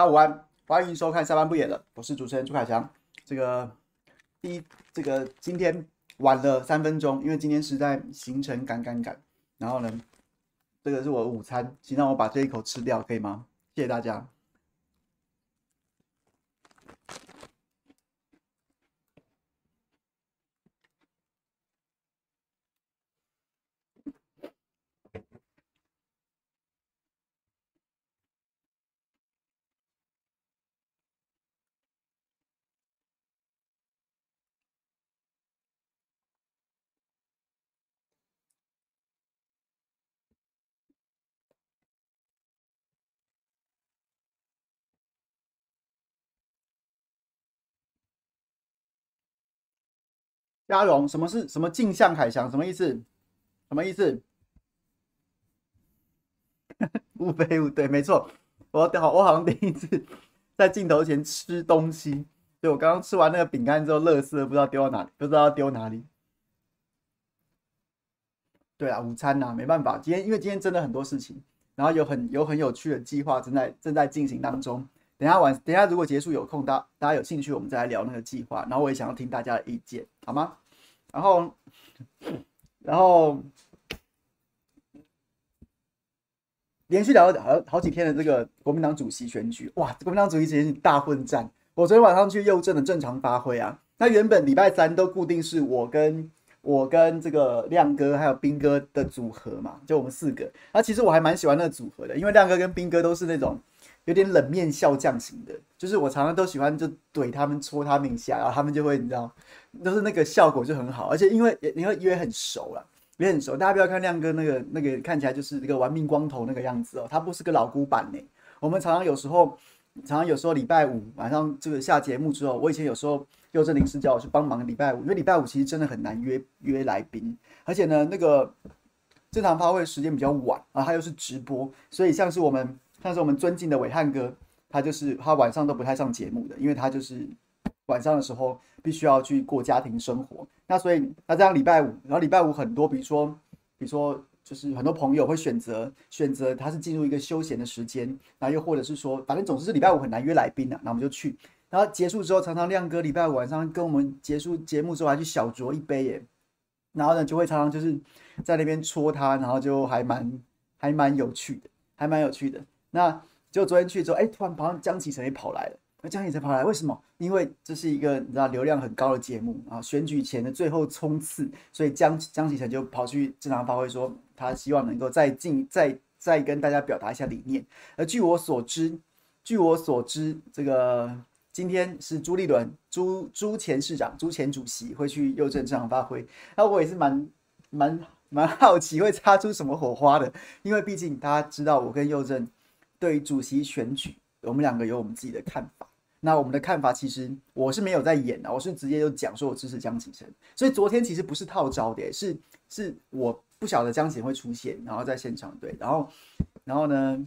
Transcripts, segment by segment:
大家午安，欢迎收看下班不演了，我是主持人朱凯翔。这个第一，这个今天晚了三分钟，因为今天实在行程赶赶赶。然后呢，这个是我的午餐，请让我把这一口吃掉，可以吗？谢谢大家。嘉荣，什么是什么镜像凯翔？什么意思？什么意思？误飞误对，没错，我好，我好像第一次 在镜头前吃东西，就我刚刚吃完那个饼干之后，乐色不知道丢到哪里，不知道丢哪里。对啊，午餐呐、啊，没办法，今天因为今天真的很多事情，然后有很有很有趣的计划正在正在进行当中。等下晚，等下如果结束有空，大家大家有兴趣，我们再来聊那个计划。然后我也想要听大家的意见，好吗？然后，然后连续聊了好好几天的这个国民党主席选举，哇，国民党主席选举大混战。我昨天晚上去右正的正常发挥啊，那原本礼拜三都固定是我跟我跟这个亮哥还有兵哥的组合嘛，就我们四个。那其实我还蛮喜欢那个组合的，因为亮哥跟兵哥都是那种有点冷面笑匠型的，就是我常常都喜欢就怼他们戳他们一下，然后他们就会你知道。都是那个效果就很好，而且因为也因为因为很熟了，也很熟。大家不要看亮哥那个那个看起来就是那个玩命光头那个样子哦，他不是个老古板呢。我们常常有时候，常常有时候礼拜五晚上这个下节目之后，我以前有时候又正临时叫我去帮忙礼拜五，因为礼拜五其实真的很难约约来宾，而且呢那个正常发挥时间比较晚啊，他又是直播，所以像是我们像是我们尊敬的伟汉哥，他就是他晚上都不太上节目的，因为他就是。晚上的时候必须要去过家庭生活，那所以那这样礼拜五，然后礼拜五很多，比如说，比如说就是很多朋友会选择选择他是进入一个休闲的时间，那又或者是说，反正总之是礼拜五很难约来宾的，那我们就去，然后结束之后，常常亮哥礼拜五晚上跟我们结束节目之后还去小酌一杯耶，然后呢就会常常就是在那边戳他，然后就还蛮还蛮有趣的，还蛮有趣的。那就昨天去之后，哎，突然旁边江启臣也跑来了。那江启臣跑来，为什么？因为这是一个你知道流量很高的节目啊，选举前的最后冲刺，所以江江启臣就跑去正常发挥，说他希望能够再进再再跟大家表达一下理念。而据我所知，据我所知，这个今天是朱立伦朱朱前市长朱前主席会去右正正常发挥，那我也是蛮蛮蛮好奇会擦出什么火花的，因为毕竟大家知道我跟右正对主席选举，我们两个有我们自己的看法。那我们的看法，其实我是没有在演的，我是直接就讲说我支持江启臣，所以昨天其实不是套招的，是是我不晓得江启臣会出现，然后在现场对，然后然后呢，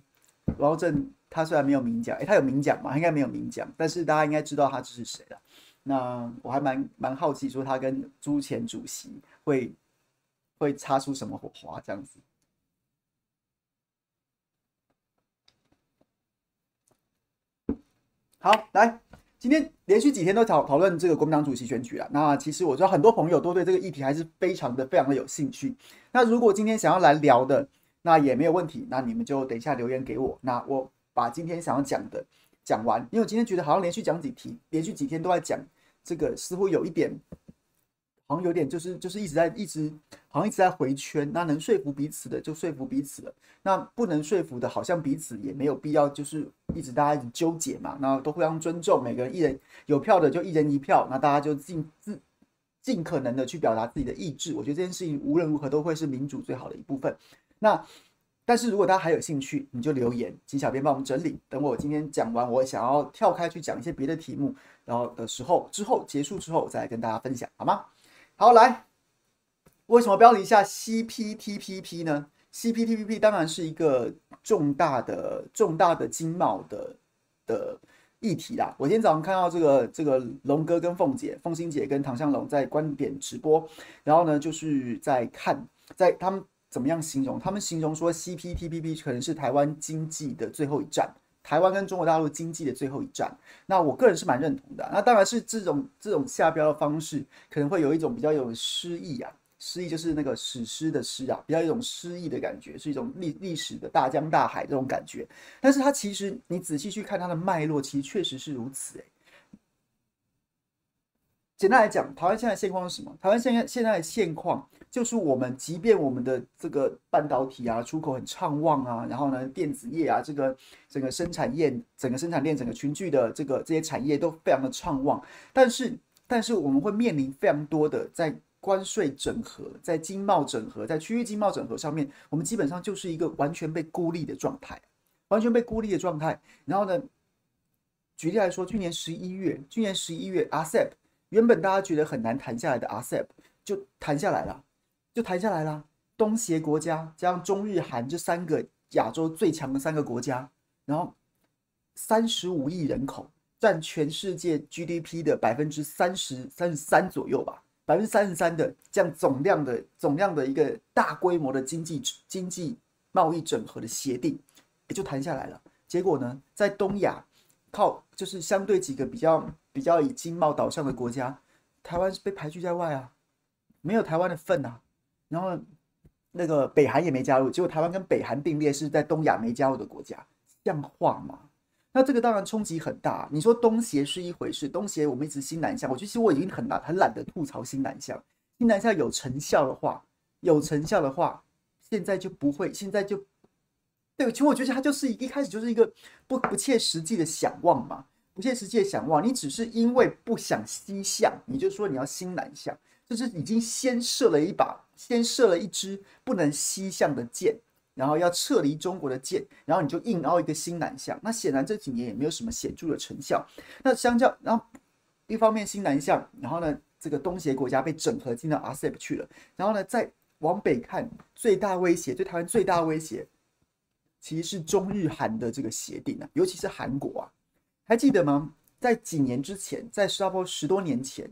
王正他虽然没有明讲，诶，他有明讲吗？他应该没有明讲，但是大家应该知道他支持谁了。那我还蛮蛮好奇，说他跟朱前主席会会擦出什么火花这样子。好，来，今天连续几天都讨讨论这个国民党主席选举了。那其实我知道很多朋友都对这个议题还是非常的非常的有兴趣。那如果今天想要来聊的，那也没有问题。那你们就等一下留言给我，那我把今天想要讲的讲完。因为我今天觉得好像连续讲几题，连续几天都在讲这个，似乎有一点。好像有点就是就是一直在一直好像一直在回圈，那能说服彼此的就说服彼此了，那不能说服的，好像彼此也没有必要，就是一直大家一直纠结嘛，那都互相尊重，每个人一人有票的就一人一票，那大家就尽自尽可能的去表达自己的意志，我觉得这件事情无论如何都会是民主最好的一部分。那但是如果大家还有兴趣，你就留言，请小编帮我们整理，等我今天讲完，我想要跳开去讲一些别的题目，然后的时候之后结束之后，再来跟大家分享，好吗？好，来，为什么标题下 CPTPP 呢？CPTPP 当然是一个重大的、重大的经贸的的议题啦。我今天早上看到这个这个龙哥跟凤姐、凤欣姐跟唐向龙在观点直播，然后呢，就是在看，在他们怎么样形容？他们形容说 CPTPP 可能是台湾经济的最后一站。台湾跟中国大陆经济的最后一战。那我个人是蛮认同的。那当然是这种这种下标的方式，可能会有一种比较有诗意啊，诗意就是那个史诗的诗啊，比较有一种诗意的感觉，是一种历历史的大江大海这种感觉。但是它其实你仔细去看它的脉络，其实确实是如此诶。简单来讲，台湾现在现况是什么？台湾现在现在的现况就是，我们即便我们的这个半导体啊出口很畅旺啊，然后呢电子业啊这个整个生产业、整个生产链、整个群聚的这个这些产业都非常的畅旺，但是但是我们会面临非常多的在关税整合、在经贸整合、在区域经贸整合上面，我们基本上就是一个完全被孤立的状态，完全被孤立的状态。然后呢，举例来说，去年十一月，去年十一月，RCEP。原本大家觉得很难谈下来的 RCEP 就谈下来了，就谈下来了。东协国家加上中日韩这三个亚洲最强的三个国家，然后三十五亿人口，占全世界 GDP 的百分之三十三十三左右吧，百分之三十三的这样总量的总量的一个大规模的经济经济贸易整合的协定，也就谈下来了。结果呢，在东亚靠就是相对几个比较。比较以经贸导向的国家，台湾是被排拒在外啊，没有台湾的份啊。然后那个北韩也没加入，结果台湾跟北韩并列是在东亚没加入的国家，像话吗？那这个当然冲击很大。你说东协是一回事，东协我们一直新南向，我觉得其实我已经很懒很懒得吐槽新南向。新南向有成效的话，有成效的话，现在就不会，现在就对，其实我觉得它就是一开始就是一个不不切实际的想望嘛。不切实际的想望，你只是因为不想西向，你就说你要新南向，就是已经先射了一把，先射了一支不能西向的箭，然后要撤离中国的箭，然后你就硬凹一个新南向。那显然这几年也没有什么显著的成效。那相较，然后一方面新南向，然后呢，这个东协国家被整合进到 RCEP 去了，然后呢，再往北看，最大威胁对台湾最大威胁，其实是中日韩的这个协定啊，尤其是韩国啊。还记得吗？在几年之前，在差不多十多年前，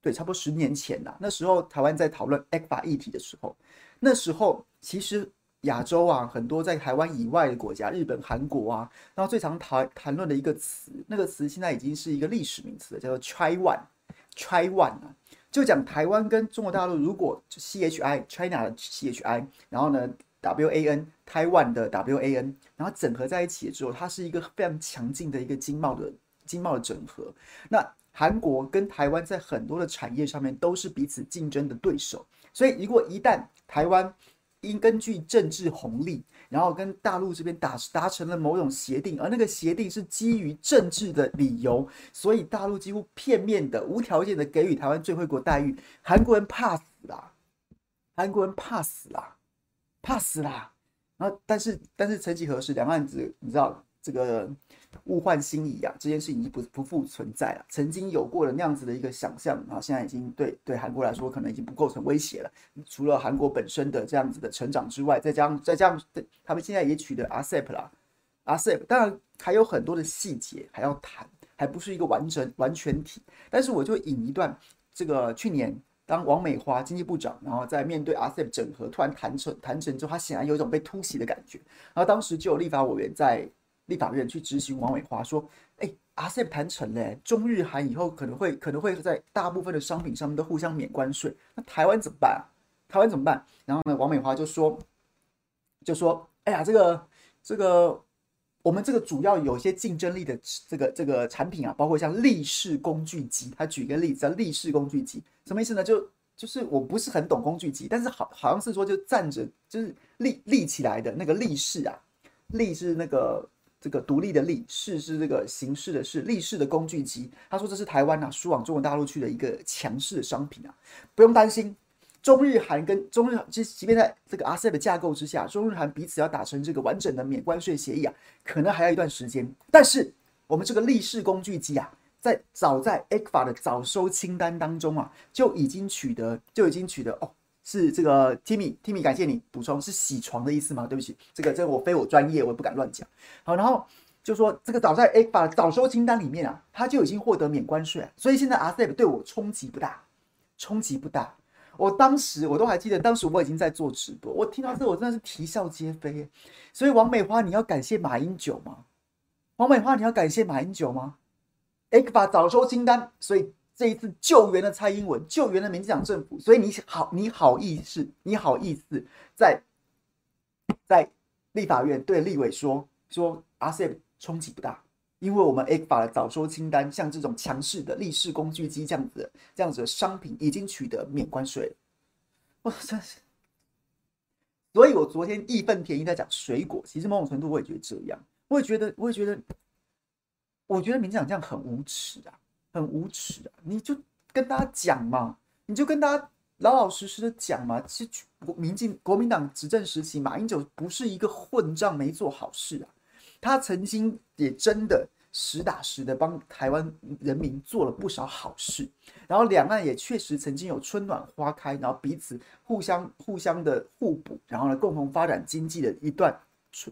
对，差不多十年前呐，那时候台湾在讨论 ECFA 议题的时候，那时候其实亚洲啊，很多在台湾以外的国家，日本、韩国啊，然后最常谈谈论的一个词，那个词现在已经是一个历史名词了，叫做 China，China 啊，就讲台湾跟中国大陆如果 CHI China 的 CHI，然后呢？W A N，台湾的 W A N，然后整合在一起之后，它是一个非常强劲的一个经贸的经贸的整合。那韩国跟台湾在很多的产业上面都是彼此竞争的对手，所以如果一旦台湾因根据政治红利，然后跟大陆这边达达成了某种协定，而那个协定是基于政治的理由，所以大陆几乎片面的、无条件的给予台湾最惠国待遇，韩国人怕死啦，韩国人怕死啦。怕死啦！然后，但是，但是，曾几何时，两岸子你知道这个物换星移啊，这件事情已经不不复存在了。曾经有过的那样子的一个想象啊，现在已经对对韩国来说可能已经不构成威胁了。除了韩国本身的这样子的成长之外，再加上再加上他们现在也取得 RCEP 了，RCEP 当然还有很多的细节还要谈，还不是一个完整完全体。但是我就引一段这个去年。当王美花经济部长，然后在面对 RCEP 整合突然谈成谈成之后，他显然有一种被突袭的感觉。然后当时就有立法委员在立法院去质询王美花说：“哎，RCEP 谈成嘞，中日韩以后可能会可能会在大部分的商品上面都互相免关税，那台湾怎么办啊？台湾怎么办？”然后呢，王美花就说：“就说，哎呀，这个这个。”我们这个主要有些竞争力的这个这个产品啊，包括像立式工具机。他举个例子叫立式工具机，什么意思呢？就就是我不是很懂工具机，但是好好像是说就站着就是立立起来的那个立式啊，立是那个这个独立的立，式是这个形式的式，立式的工具机。他说这是台湾啊输往中国大陆去的一个强势的商品啊，不用担心。中日韩跟中日，即即便在这个 RCEP 的架构之下，中日韩彼此要达成这个完整的免关税协议啊，可能还要一段时间。但是我们这个立式工具机啊，在早在 ECFA 的早收清单当中啊，就已经取得，就已经取得哦，是这个 Timmy Timmy，感谢你补充，是洗床的意思吗？对不起，这个这个我非我专业，我也不敢乱讲。好，然后就说这个早在 ECFA 的早收清单里面啊，它就已经获得免关税，所以现在 RCEP 对我冲击不大，冲击不大。我当时我都还记得，当时我已经在做直播，我听到这我真的是啼笑皆非。所以王美花，你要感谢马英九吗？王美花，你要感谢马英九吗？ECFA 早收清单，所以这一次救援了蔡英文，救援了民进党政府，所以你好，你好意思，你好意思在在立法院对立委说说 RCEP 冲击不大，因为我们 ECFA 的早收清单，像这种强势的立式工具机这样子这样子的商品已经取得免关税了，哇，真是。所以我昨天义愤填膺在讲水果，其实某种程度我也觉得这样，我也觉得，我也觉得，我觉得民进党这样很无耻啊，很无耻啊！你就跟大家讲嘛，你就跟大家老老实实的讲嘛。其实民进国民党执政时期，马英九不是一个混账，没做好事啊，他曾经也真的。实打实的帮台湾人民做了不少好事，然后两岸也确实曾经有春暖花开，然后彼此互相互相的互补，然后呢共同发展经济的一段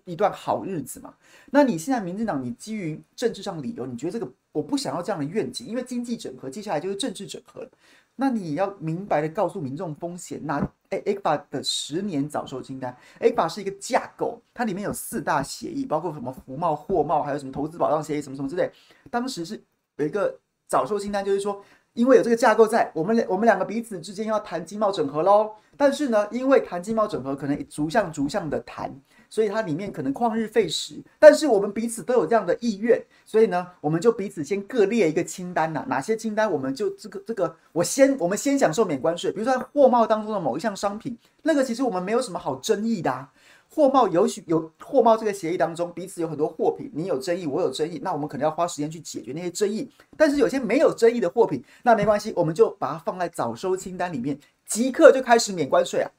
一段好日子嘛。那你现在民进党，你基于政治上理由，你觉得这个我不想要这样的愿景，因为经济整合接下来就是政治整合了。那你要明白的告诉民众风险。那诶，ECFA 的十年早收清单，ECFA 是一个架构，它里面有四大协议，包括什么服贸、货贸，还有什么投资保障协议，什么什么之类。当时是有一个早收清单，就是说，因为有这个架构在，我们两我们两个彼此之间要谈经贸整合喽。但是呢，因为谈经贸整合可能逐项逐项的谈。所以它里面可能旷日费时，但是我们彼此都有这样的意愿，所以呢，我们就彼此先各列一个清单呐、哪些清单我们就这个这个，我先我们先享受免关税，比如说货贸当中的某一项商品，那个其实我们没有什么好争议的啊。货贸有许有货贸这个协议当中，彼此有很多货品，你有争议，我有争议，那我们可能要花时间去解决那些争议。但是有些没有争议的货品，那没关系，我们就把它放在早收清单里面，即刻就开始免关税啊。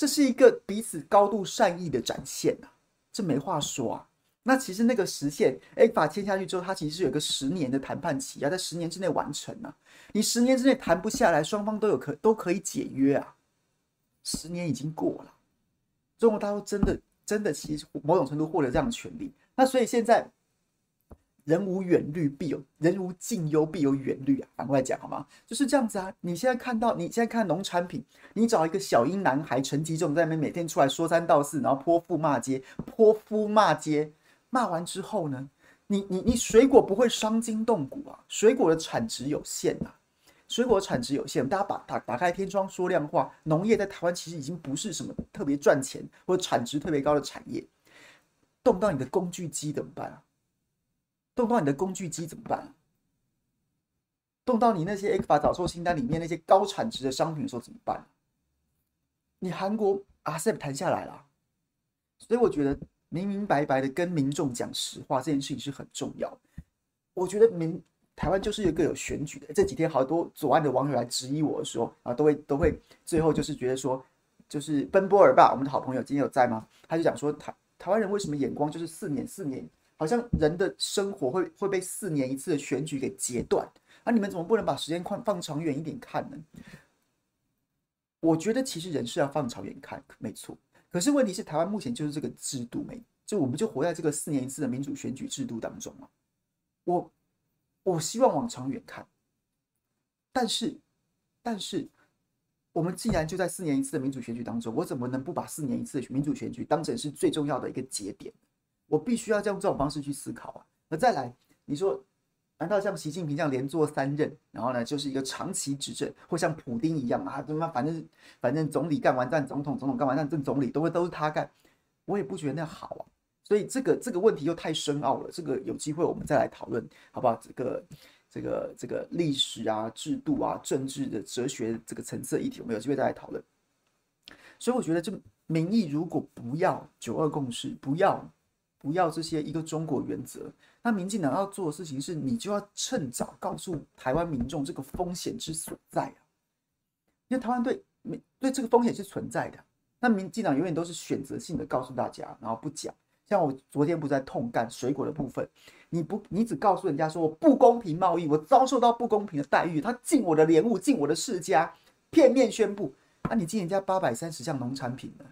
这是一个彼此高度善意的展现呐、啊，这没话说啊。那其实那个时限，ECFA 签下去之后，它其实是有个十年的谈判期，要在十年之内完成啊。你十年之内谈不下来，双方都有可都可以解约啊。十年已经过了，中国大陆真的真的其实某种程度获得这样的权利，那所以现在。人无远虑，必有人无近忧，必有远虑啊！反过来讲好吗？就是这样子啊！你现在看到，你现在看农产品，你找一个小英男孩陈吉仲在那边每天出来说三道四，然后泼妇骂街，泼妇骂街，骂完之后呢，你你你水果不会伤筋动骨啊？水果的产值有限啊，水果产值有限，大家把打打开天窗说亮话，农业在台湾其实已经不是什么特别赚钱或者产值特别高的产业，动到你的工具机怎么办啊？动到你的工具机怎么办？动到你那些 ECFA 早售清单里面那些高产值的商品的时候怎么办？你韩国 RCEP 谈下来了，所以我觉得明明白白的跟民众讲实话这件事情是很重要。我觉得民台湾就是一个有选举的，这几天好多左岸的网友来质疑我的时候啊，都会都会最后就是觉得说，就是奔波尔吧，我们的好朋友今天有在吗？他就讲说台台湾人为什么眼光就是四年四年？好像人的生活会会被四年一次的选举给截断，啊，你们怎么不能把时间放放长远一点看呢？我觉得其实人是要放长远看，没错。可是问题是，台湾目前就是这个制度没，就我们就活在这个四年一次的民主选举制度当中啊。我我希望往长远看，但是但是我们既然就在四年一次的民主选举当中，我怎么能不把四年一次的民主选举当成是最重要的一个节点？我必须要用这种方式去思考啊！那再来，你说，难道像习近平这样连做三任，然后呢，就是一个长期执政，或像普丁一样啊？他妈反正反正总理干完当总统，总统干完当正总理，都会都是他干。我也不觉得那样好啊！所以这个这个问题又太深奥了，这个有机会我们再来讨论，好不好？这个这个这个历史啊、制度啊、政治的哲学这个层次的议题，我们有机会再来讨论。所以我觉得，这民意如果不要九二共识，不要。不要这些一个中国原则，那民进党要做的事情是，你就要趁早告诉台湾民众这个风险之所在啊，因为台湾对对这个风险是存在的，那民进党永远都是选择性的告诉大家，然后不讲。像我昨天不在痛干水果的部分，你不你只告诉人家说我不公平贸易，我遭受到不公平的待遇，他进我的莲雾，进我的世家，片面宣布，那你进人家八百三十项农产品呢？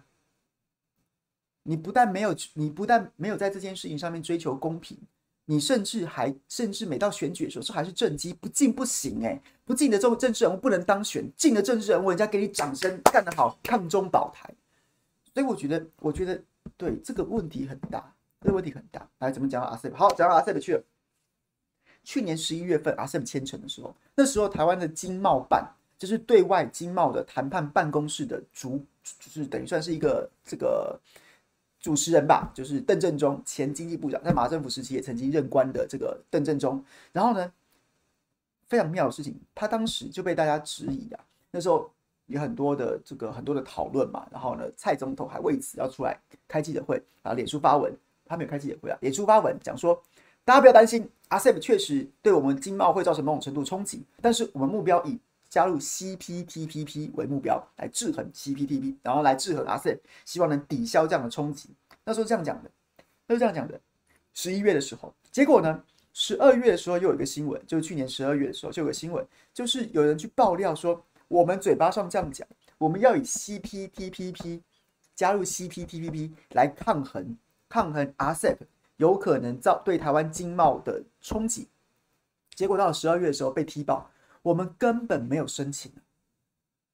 你不但没有，你不但没有在这件事情上面追求公平，你甚至还甚至每到选举的时候，这还是政绩不进不行哎，不进的这种政治人物不能当选，进的政治人物人家给你掌声，干得好，抗中保台。所以我觉得，我觉得对这个问题很大，这个问题很大。来，怎么讲到 RCEP？好，讲到 RCEP 去了。去年十一月份 RCEP 签成的时候，那时候台湾的经贸办就是对外经贸的谈判办公室的主，就是等于算是一个这个主持人吧，就是邓正中前经济部长，在马政府时期也曾经任官的这个邓正中。然后呢，非常妙的事情，他当时就被大家质疑啊，那时候。有很多的这个很多的讨论嘛，然后呢，蔡总统还为此要出来开记者会啊，脸书发文，他没有开记者会啊，脸书发文讲说，大家不要担心，RCEP 确实对我们经贸会造成某种程度冲击，但是我们目标以加入 CPTPP 为目标来制衡 CPTPP，然后来制衡 RCEP，希望能抵消这样的冲击。那时候这样讲的，那是这样讲的。十一月的时候，结果呢，十二月的时候又有一个新闻，就是去年十二月的时候就有个新闻，就是有人去爆料说。我们嘴巴上这样讲，我们要以 CPTPP 加入 CPTPP 来抗衡抗衡 RCEP 有可能造对台湾经贸的冲击。结果到了十二月的时候被踢爆，我们根本没有申请。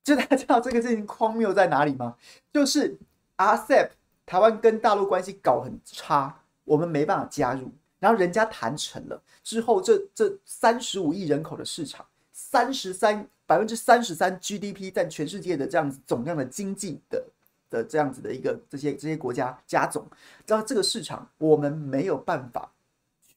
就大家知道这个事情荒谬在哪里吗？就是 RCEP 台湾跟大陆关系搞很差，我们没办法加入，然后人家谈成了之后，这这三十五亿人口的市场，三十三。百分之三十三 GDP 占全世界的这样子总量的经济的的这样子的一个这些这些国家加总，然后这个市场我们没有办法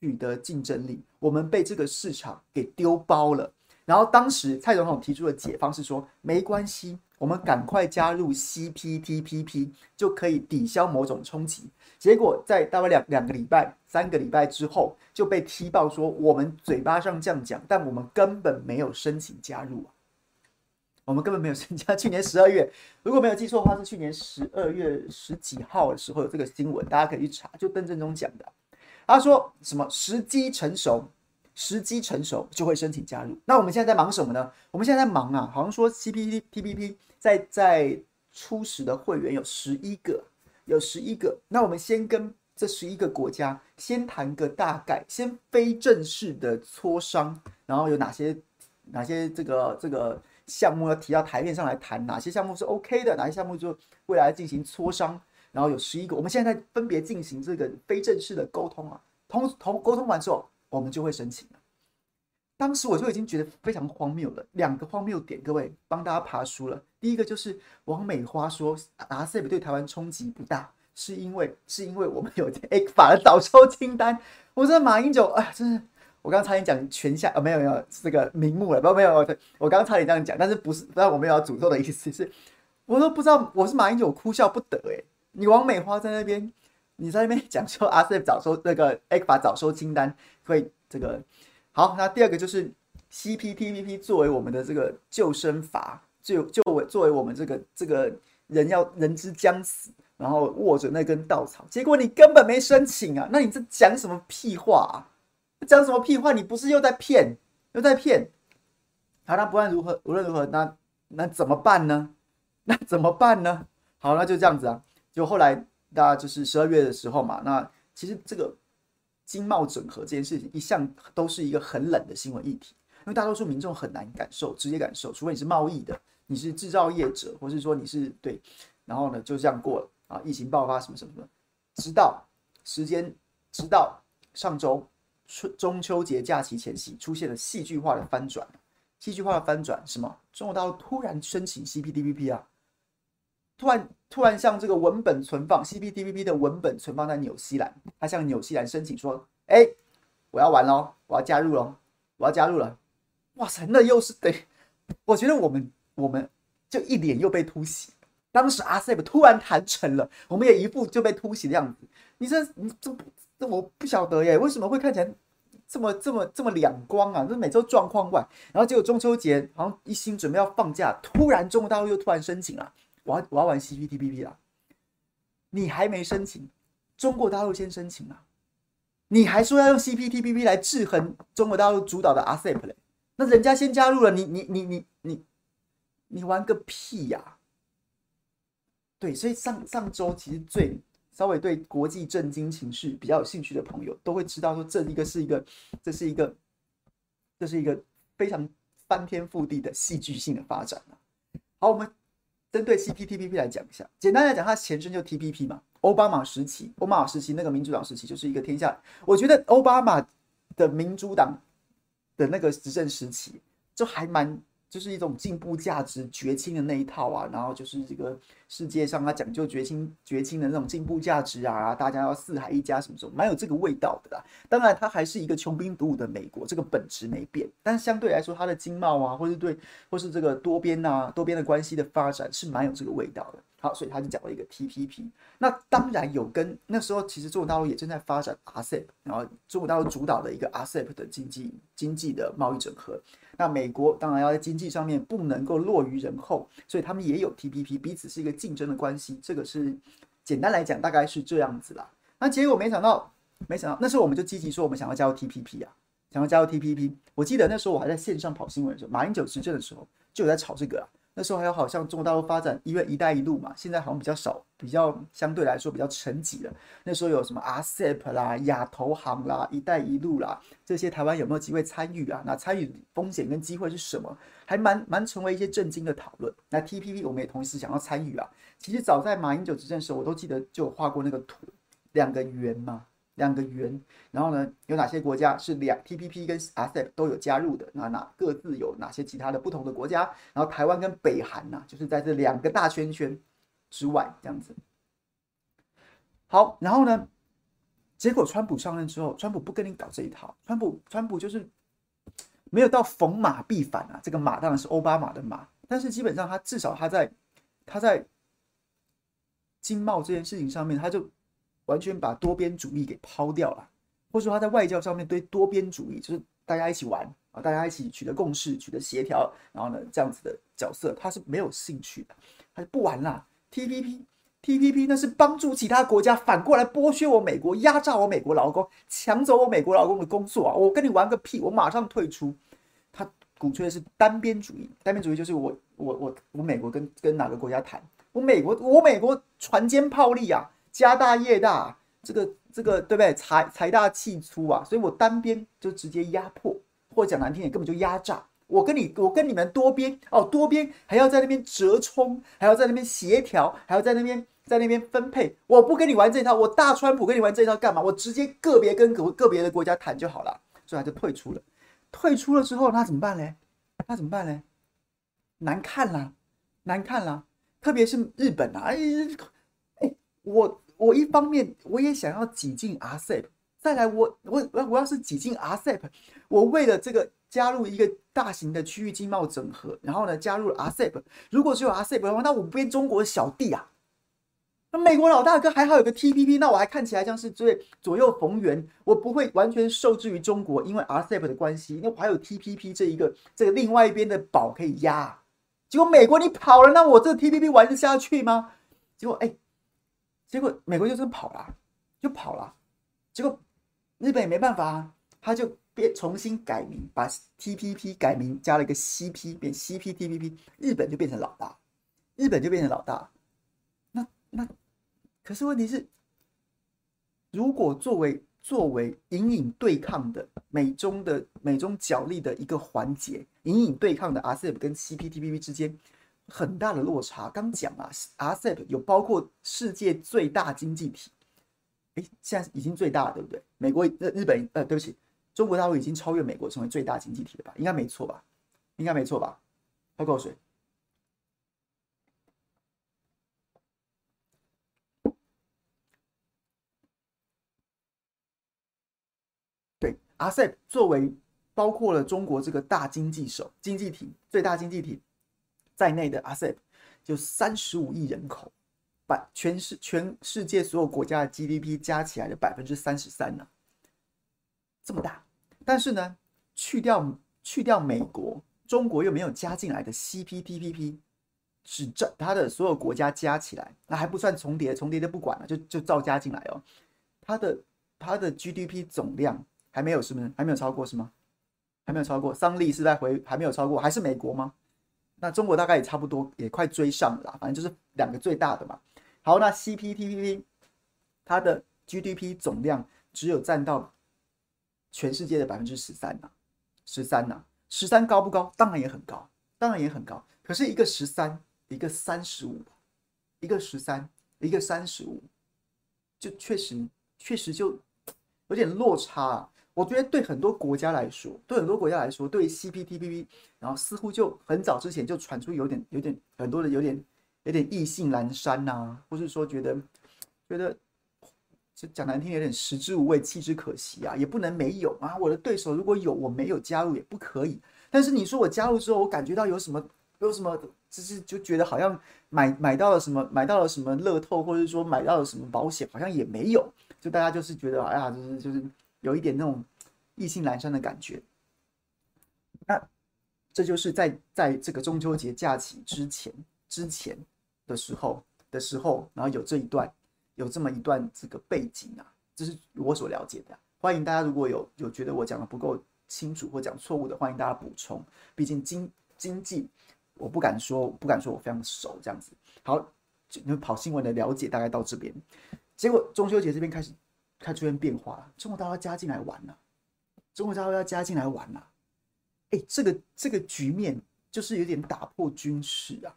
取得竞争力，我们被这个市场给丢包了。然后当时蔡总统提出的解方是说，没关系，我们赶快加入 CPTPP 就可以抵消某种冲击。结果在大概两两个礼拜、三个礼拜之后就被踢爆说，我们嘴巴上这样讲，但我们根本没有申请加入。我们根本没有参加。去年十二月，如果没有记错的话，是去年十二月十几号的时候有这个新闻，大家可以去查。就邓正中讲的，他说什么时机成熟，时机成熟就会申请加入。那我们现在在忙什么呢？我们现在在忙啊，好像说 CPTPP 在在初始的会员有十一个，有十一个。那我们先跟这十一个国家先谈个大概，先非正式的磋商，然后有哪些哪些这个这个。项目要提到台面上来谈，哪些项目是 OK 的，哪些项目就未来进行磋商，然后有十一个，我们现在在分别进行这个非正式的沟通啊，通通沟通完之后，我们就会申请了。当时我就已经觉得非常荒谬了，两个荒谬点，各位帮大家爬书了。第一个就是王美花说 RCEP 对台湾冲击不大，是因为是因为我们有 ECFA 的早收清单。我说马英九，哎，真是。我刚刚差点讲全下，呃，没有没有这个名目了，不没有，我我刚刚差点这样讲，但是不是，但我没有要诅咒的意思，是我都不知道我是马英九，哭笑不得诶，你王美花在那边，你在那边讲说阿瑟早收那个 ECFA 早收清单会这个好，那第二个就是 CPTPP 作为我们的这个救生筏，就就为作为我们这个这个人要人之将死，然后握着那根稻草，结果你根本没申请啊，那你这讲什么屁话啊？讲什么屁话？你不是又在骗，又在骗？好，那不然如何，无论如何，那那怎么办呢？那怎么办呢？好，那就这样子啊。就后来，大家就是十二月的时候嘛。那其实这个经贸整合这件事情，一向都是一个很冷的新闻议题，因为大多数民众很难感受，直接感受，除非你是贸易的，你是制造业者，或是说你是对，然后呢就这样过了啊。疫情爆发什么什么什么，直到时间，直到上周。春中秋节假期前夕出现了戏剧化的翻转，戏剧化的翻转什么？中国大陆突然申请 CPTPP 啊，突然突然向这个文本存放 CPTPP 的文本存放在纽西兰，他向纽西兰申请说：“哎、我要玩喽，我要加入喽，我要加入了。”哇塞，那又是对，我觉得我们我们就一脸又被突袭。当时 RCEP 突然谈成了，我们也一副就被突袭的样子。你这你这。这我不晓得耶，为什么会看起来这么这么这么两光啊？这每周状况外，然后结果中秋节好像一心准备要放假，突然中国大陆又突然申请了，我要我要玩 CPTPP 了。你还没申请，中国大陆先申请了，你还说要用 CPTPP 来制衡中国大陆主导的 ASEP 嘞？那人家先加入了，你你你你你你玩个屁呀、对，所以上上周其实最。稍微对国际政经情绪比较有兴趣的朋友，都会知道说，这一个是一个，这是一个，这是一个非常翻天覆地的戏剧性的发展。好，我们针对 CPTPP 来讲一下，简单来讲，它前身就 TPP 嘛。奥巴马时期，奥巴马时期那个民主党时期就是一个天下。我觉得奥巴马的民主党的那个执政时期就还蛮。就是一种进步价值绝亲的那一套啊，然后就是这个世界上啊讲究绝亲绝亲的那种进步价值啊，大家要四海一家什么什么，蛮有这个味道的啦。当然，它还是一个穷兵黩武的美国，这个本质没变。但相对来说，它的经贸啊，或是对，或是这个多边啊，多边的关系的发展是蛮有这个味道的。好，所以他就讲了一个 TPP。那当然有跟那时候，其实中国大陆也正在发展 RCEP，然后中国大陆主导的一个 RCEP 的经济经济的贸易整合。那美国当然要在经济上面不能够落于人后，所以他们也有 TPP，彼此是一个竞争的关系。这个是简单来讲，大概是这样子啦。那结果没想到，没想到那时候我们就积极说我们想要加入 TPP 啊，想要加入 TPP。我记得那时候我还在线上跑新闻的时候，马英九执政的时候就有在炒这个啊。那时候还有好像中国大陆发展因为“一带一路”嘛，现在好像比较少，比较相对来说比较沉寂了。那时候有什么 RCEP 啦、亚投行啦、“一带一路”啦，这些台湾有没有机会参与啊？那参与风险跟机会是什么？还蛮蛮成为一些震惊的讨论。那 TPP 我们也同时想要参与啊。其实早在马英九执政的时候，我都记得就有画过那个图，两个圆嘛。两个圆，然后呢，有哪些国家是两 TPP 跟 RCEP 都有加入的？那哪各自有哪些其他的不同的国家？然后台湾跟北韩呢、啊，就是在这两个大圈圈之外这样子。好，然后呢，结果川普上任之后，川普不跟你搞这一套，川普川普就是没有到逢马必反啊。这个马当然是奥巴马的马，但是基本上他至少他在他在经贸这件事情上面，他就。完全把多边主义给抛掉了，或者说他在外交上面对多边主义，就是大家一起玩啊，大家一起取得共识、取得协调，然后呢，这样子的角色他是没有兴趣的，他就不玩了。TPP，TPP 那是帮助其他国家反过来剥削我美国、压榨我美国劳工、抢走我美国劳工的工作啊！我跟你玩个屁，我马上退出。他鼓吹的是单边主义，单边主义就是我我我我美国跟跟哪个国家谈，我美国我美国船坚炮利啊！家大业大，这个这个对不对？财财大气粗啊，所以我单边就直接压迫，或者讲难听点，根本就压榨。我跟你，我跟你们多边哦，多边还要在那边折冲，还要在那边协调，还要在那边在那边分配。我不跟你玩这一套，我大川普跟你玩这一套干嘛？我直接个别跟个个别的国家谈就好了，所以他就退出了。退出了之后，那怎么办嘞？那怎么办嘞？难看啦，难看啦，特别是日本啊，哎哎，我。我一方面我也想要挤进 RCEP，再来我我我我要是挤进 RCEP，我为了这个加入一个大型的区域经贸整合，然后呢加入了 RCEP，如果只有 RCEP 的话，那我不变中国的小弟啊？那美国老大哥还好有个 TPP，那我还看起来像是最左右逢源，我不会完全受制于中国，因为 RCEP 的关系，那我还有 TPP 这一个这个另外一边的宝可以压。结果美国你跑了，那我这 TPP 玩得下去吗？结果哎。结果美国就真跑了，就跑了。结果日本也没办法啊，他就变重新改名，把 TPP 改名，加了一个 CP，变 CPTPP，日本就变成老大，日本就变成老大。那那可是问题是，如果作为作为隐隐对抗的美中的美中角力的一个环节，隐隐对抗的 RCEP 跟 CPTPP 之间。很大的落差。刚讲啊，RCEP 有包括世界最大经济体，诶，现在已经最大了，对不对？美国、日日本，呃，对不起，中国大陆已经超越美国成为最大经济体了吧？应该没错吧？应该没错吧？喝口水。对，RCEP 作为包括了中国这个大经济首经济体最大经济体。在内的 RCEP 就三十五亿人口，把全世全世界所有国家的 GDP 加起来的百分之三十三呢，这么大。但是呢，去掉去掉美国，中国又没有加进来的 CPTPP，只占它的所有国家加起来，那还不算重叠，重叠就不管了，就就照加进来哦。它的它的 GDP 总量还没有是不是？还没有超过是吗？还没有超过，桑利是在回还没有超过，还是美国吗？那中国大概也差不多，也快追上了啦。反正就是两个最大的嘛。好，那 CPTPP 它的 GDP 总量只有占到全世界的百分之十三呐，十三呐，十三高不高？当然也很高，当然也很高。可是一个十三，一个三十五，一个十三，一个三十五，就确实确实就有点落差啊。我觉得对很多国家来说，对很多国家来说，对 CPTPP，然后似乎就很早之前就传出有点有点很多的有点有点意兴阑珊呐、或是说觉得觉得就讲难听，有点食之无味，弃之可惜啊，也不能没有啊。我的对手如果有我没有加入也不可以，但是你说我加入之后，我感觉到有什么有什么，就是就觉得好像买买到了什么买到了什么乐透，或者说买到了什么保险，好像也没有，就大家就是觉得哎呀，就是就是。有一点那种意兴阑珊的感觉，那这就是在在这个中秋节假期之前之前的时候的时候，然后有这一段有这么一段这个背景啊，这是我所了解的。欢迎大家如果有有觉得我讲的不够清楚或讲错误的，欢迎大家补充。毕竟经经济，我不敢说不敢说我非常熟这样子。好，你们跑新闻的了解大概到这边，结果中秋节这边开始。开始出现变化了，中国大陆要加进来玩了，中国大陆要加进来玩了，哎，这个这个局面就是有点打破军事啊！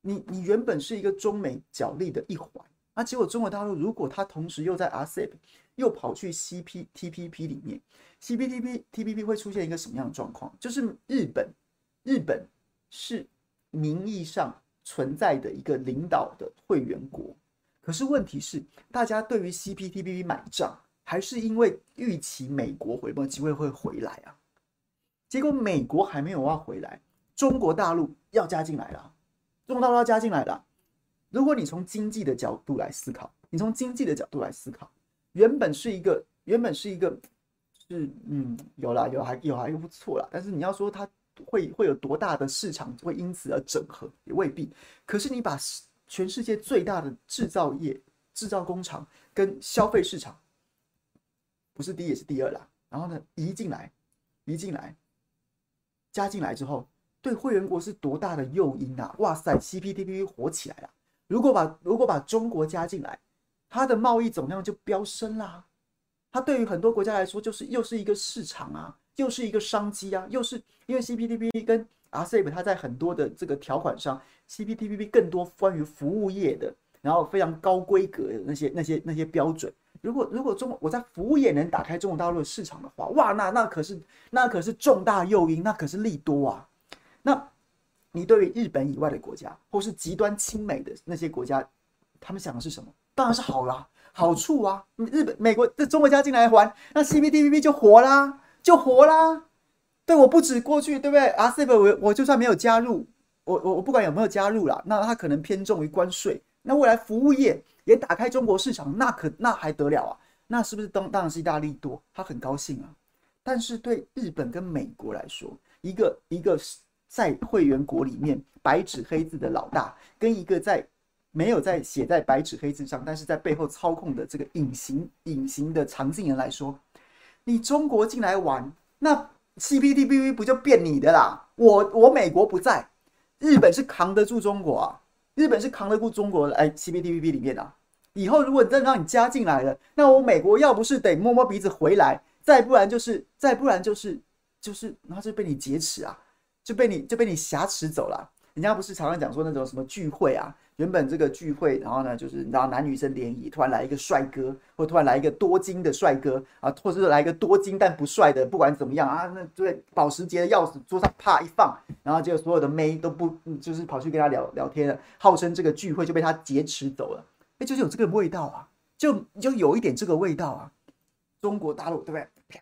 你你原本是一个中美角力的一环，那结果中国大陆如果他同时又在 RCEP 又跑去 CPTPP 里面，CPTPTPP 会出现一个什么样的状况？就是日本日本是名义上存在的一个领导的会员国。可是问题是，大家对于 CPTPP 买账，还是因为预期美国回报机会会回来啊？结果美国还没有要回来，中国大陆要加进来了，中国大陆要加进来了。如果你从经济的角度来思考，你从经济的角度来思考，原本是一个原本是一个是嗯有啦有还有还不错啦，但是你要说它会会有多大的市场会因此而整合，也未必。可是你把全世界最大的制造业、制造工厂跟消费市场，不是第一也是第二啦。然后呢，移进来，移进来，加进来之后，对会员国是多大的诱因啊！哇塞，CPTPP 火起来了。如果把如果把中国加进来，它的贸易总量就飙升啦。它对于很多国家来说，就是又是一个市场啊，又是一个商机啊，又是因为 CPTPP 跟 RCEP 它在很多的这个条款上。CPTPP 更多关于服务业的，然后非常高规格的那些、那些、那些标准。如果如果中国我在服务业能打开中国大陆的市场的话，哇，那那可是那可是重大诱因，那可是利多啊。那你对于日本以外的国家，或是极端亲美的那些国家，他们想的是什么？当然是好啦，好处啊。日本、美国这中国加进来还，那 CPTPP 就活啦，就活啦。对，我不止过去，对不对？RCEP 我我就算没有加入。我我我不管有没有加入啦，那他可能偏重于关税。那未来服务业也打开中国市场，那可那还得了啊？那是不是当当然是意大利多？他很高兴啊。但是对日本跟美国来说，一个一个在会员国里面白纸黑字的老大，跟一个在没有在写在白纸黑字上，但是在背后操控的这个隐形隐形的藏镜人来说，你中国进来玩，那 CPTPP 不就变你的啦？我我美国不在。日本是扛得住中国啊，日本是扛得住中国的。哎，CPTPP 里面啊，以后如果真让你加进来了，那我美国要不是得摸摸鼻子回来，再不然就是，再不然就是，就是，然后就被你劫持啊，就被你就被你挟持走了。人家不是常常讲说那种什么聚会啊？原本这个聚会，然后呢，就是你知道男女生联谊，突然来一个帅哥，或突然来一个多金的帅哥啊，或者是来一个多金但不帅的，不管怎么样啊，那对保时捷的钥匙桌上啪一放，然后就所有的妹都不，就是跑去跟他聊聊天了，号称这个聚会就被他劫持走了，哎，就是有这个味道啊，就就有一点这个味道啊，中国大陆对不对？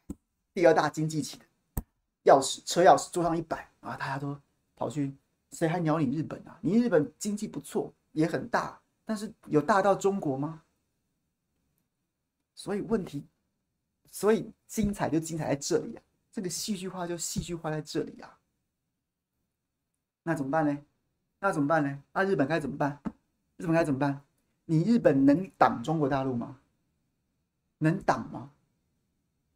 第二大经济体钥匙车钥匙桌上一摆啊，大家都跑去，谁还鸟你日本啊？你日本经济不错。也很大，但是有大到中国吗？所以问题，所以精彩就精彩在这里啊！这个戏剧化就戏剧化在这里啊！那怎么办呢？那怎么办呢？那日本该怎么办？日本该怎么办？你日本能挡中国大陆吗？能挡吗？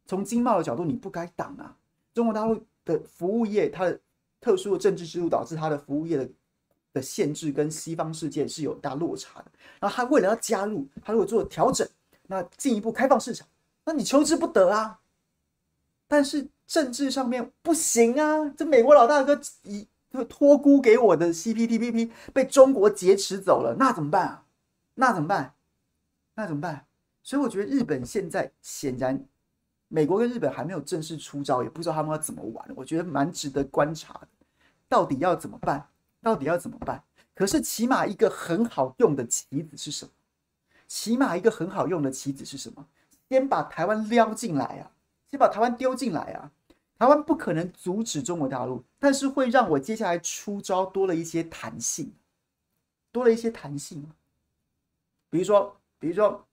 从经贸的角度，你不该挡啊！中国大陆的服务业，它的特殊的政治制度导致它的服务业的。的限制跟西方世界是有大落差的。然后他为了要加入，他如果做调整，那进一步开放市场，那你求之不得啊。但是政治上面不行啊，这美国老大哥一这个托孤给我的 CPTPP 被中国劫持走了，那怎么办啊？那怎么办？那怎么办？所以我觉得日本现在显然，美国跟日本还没有正式出招，也不知道他们要怎么玩。我觉得蛮值得观察的，到底要怎么办？到底要怎么办？可是起码一个很好用的棋子是什么？起码一个很好用的棋子是什么？先把台湾撩进来啊！先把台湾丢进来啊！台湾不可能阻止中国大陆，但是会让我接下来出招多了一些弹性，多了一些弹性。比如说，比如说，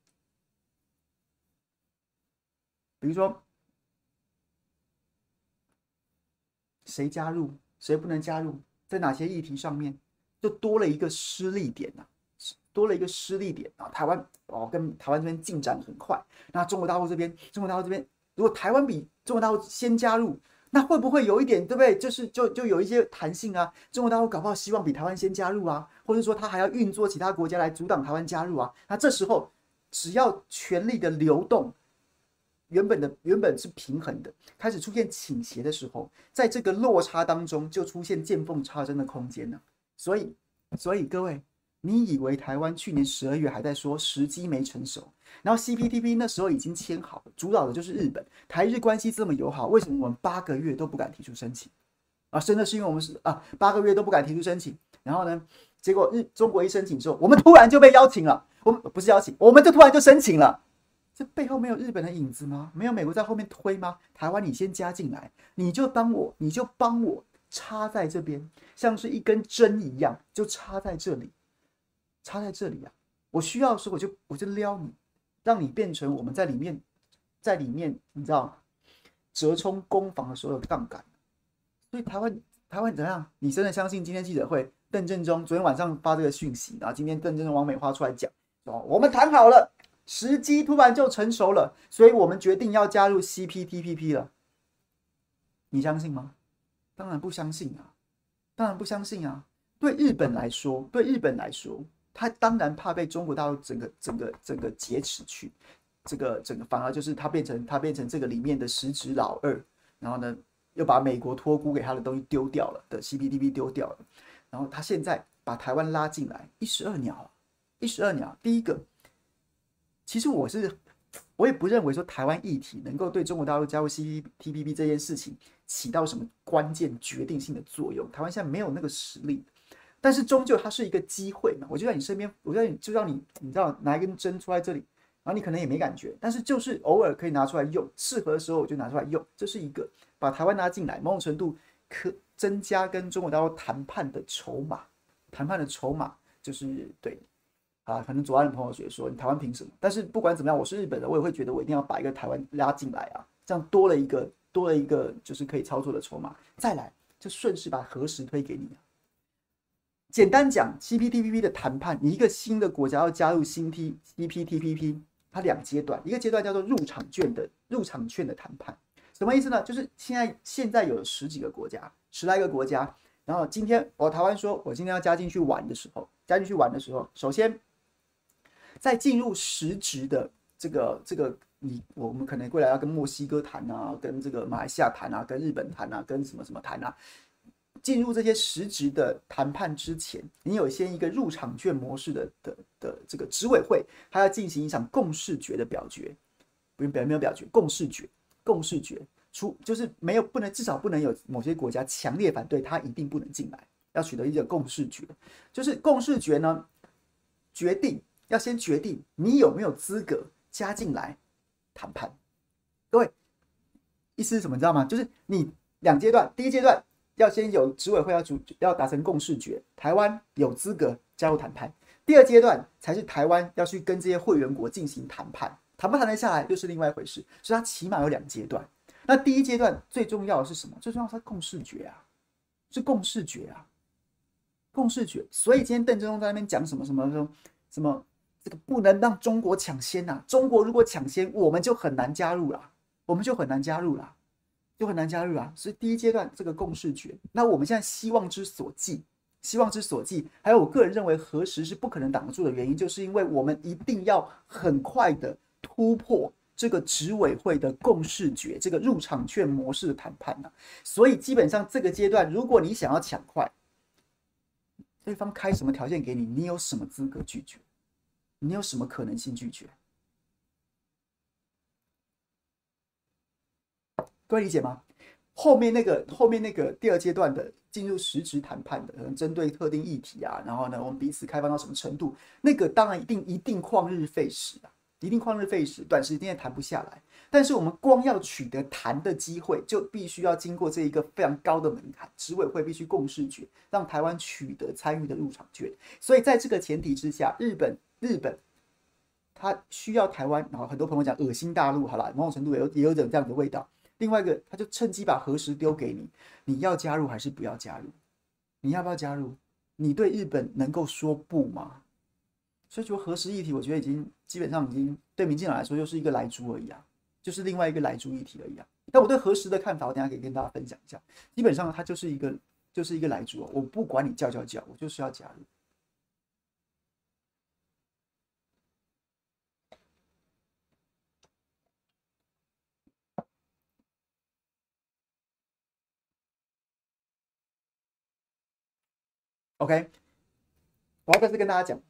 比如说，谁加入，谁不能加入，在哪些议题上面，就多了一个失利点呐、多了一个失利点啊！台湾哦，跟台湾这边进展很快，那中国大陆这边，中国大陆这边。如果台湾比中国大陆先加入，那会不会有一点，对不对？就是就就有一些弹性啊。中国大陆搞不好希望比台湾先加入啊，或者说他还要运作其他国家来阻挡台湾加入啊。那这时候只要权力的流动原本的原本是平衡的，开始出现倾斜的时候，在这个落差当中就出现见缝插针的空间了。所以，所以各位，你以为台湾去年十二月还在说时机没成熟？然后 CPTP 那时候已经签好了，主导的就是日本。台日关系这么友好，为什么我们八个月都不敢提出申请？啊，真的是因为我们是啊，八个月都不敢提出申请。然后呢，结果日中国一申请之后，我们突然就被邀请了。我们不是邀请，我们就突然就申请了。这背后没有日本的影子吗？没有美国在后面推吗？台湾你先加进来，你就帮我，你就帮我插在这边，像是一根针一样，就插在这里，插在这里啊。我需要的时候，我就我就撩你。让你变成我们在里面，在里面，你知道吗，折冲攻防的所有杠杆。所以台湾，台湾怎样？你真的相信今天记者会，邓振中昨天晚上发这个讯息，然后今天邓振中、王美花出来讲，说我们谈好了，时机突然就成熟了，所以我们决定要加入 CPTPP 了。你相信吗？当然不相信啊，当然不相信啊。对日本来说，对日本来说。他当然怕被中国大陆整个整个整个劫持去，这个整个反而就是他变成他变成这个里面的实质老二，然后呢又把美国托孤给他的东西丢掉了的 CPTP 丢掉了，然后他现在把台湾拉进来，一石二鸟，一石二鸟。第一个，其实我是我也不认为说台湾议题能够对中国大陆加入 CPTPP 这件事情起到什么关键决定性的作用，台湾现在没有那个实力。但是终究它是一个机会嘛，我就在你身边，我就在你就让你，你知道拿一根针出来这里，然后你可能也没感觉，但是就是偶尔可以拿出来用，适合的时候我就拿出来用，这是一个把台湾拉进来，某种程度可增加跟中国大陆谈判的筹码，谈判的筹码就是对，啊，可能左岸的朋友觉得说你台湾凭什么？但是不管怎么样，我是日本人，我也会觉得我一定要把一个台湾拉进来啊，这样多了一个多了一个就是可以操作的筹码，再来就顺势把核实推给你。简单讲，CPTPP 的谈判，你一个新的国家要加入新 T CPTPP，它两阶段，一个阶段叫做入场券的入场券的谈判，什么意思呢？就是现在现在有十几个国家，十来个国家，然后今天我台湾说，我今天要加进去玩的时候，加进去玩的时候，首先在进入实质的这个这个，你我们可能未来要跟墨西哥谈啊，跟这个马来西亚谈啊，跟日本谈啊，跟什么什么谈啊。进入这些实质的谈判之前，你有先一个入场券模式的的的这个执委会，他要进行一场共识决的表决，不用表没有表决，共识决，共识决出就是没有不能至少不能有某些国家强烈反对，他一定不能进来，要取得一个共识决，就是共识决呢，决定要先决定你有没有资格加进来谈判，各位意思是什么？你知道吗？就是你两阶段，第一阶段。要先有执委会要主要达成共识决，台湾有资格加入谈判。第二阶段才是台湾要去跟这些会员国进行谈判，谈不谈得下来又是另外一回事。所以它起码有两阶段。那第一阶段最重要的是什么？最重要是共识决啊，是共识决啊，共识决。所以今天邓正东在那边讲什么什么说什么这个不能让中国抢先呐，中国如果抢先，我们就很难加入了，我们就很难加入了。就很难加入啊，所以第一阶段这个共识决，那我们现在希望之所寄，希望之所寄，还有我个人认为核实是不可能挡得住的原因，就是因为我们一定要很快的突破这个执委会的共识决，这个入场券模式的谈判呢、所以基本上这个阶段，如果你想要抢快，对方开什么条件给你，你有什么资格拒绝？你有什么可能性拒绝？各位理解吗？后面那个后面那个第二阶段的进入实质谈判的，可能针对特定议题啊，然后呢，我们彼此开放到什么程度，那个当然一定一定旷日费时啊。一定旷日费时，短时间也谈不下来。但是我们光要取得谈的机会，就必须要经过这一个非常高的门槛，执委会必须共识决，让台湾取得参与的入场券。所以在这个前提之下，日本日本他需要台湾，然后很多朋友讲恶心大陆，好了，某种程度也有也有点这样的味道。另外一个，他就趁机把核食丢给你，你要加入还是不要加入？你要不要加入？你对日本能够说不吗？所以说核食议题，我觉得已经基本上已经对民进党来说就是一个来猪而已啊，就是另外一个来猪议题而已啊。但我对核食的看法，我等下可以跟大家分享一下。基本上它就是一个就是一个来猪，我不管你叫叫叫，我就是要加入。OK，我要再次跟大家讲。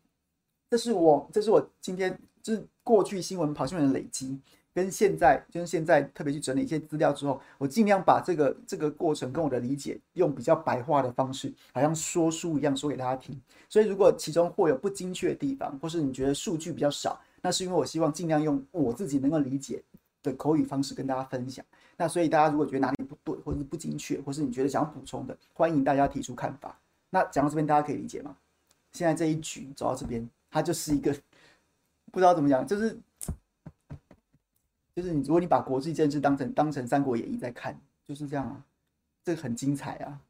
这是我，这是我今天就是过去新闻跑新闻的累积，跟现在就是现在特别去整理一些资料之后，我尽量把这个这个过程跟我的理解用比较白话的方式，好像说书一样说给大家听。所以如果其中会有不精确的地方，或是你觉得数据比较少，那是因为我希望尽量用我自己能够理解的口语方式跟大家分享。那所以大家如果觉得哪里不对，或者是不精确，或是你觉得想要补充的，欢迎大家提出看法。那讲到这边，大家可以理解吗？现在这一局走到这边。它就是一个不知道怎么讲，就是就是你，如果你把国际政治当成当成《三国演义》在看，就是这样啊，这个很精彩啊。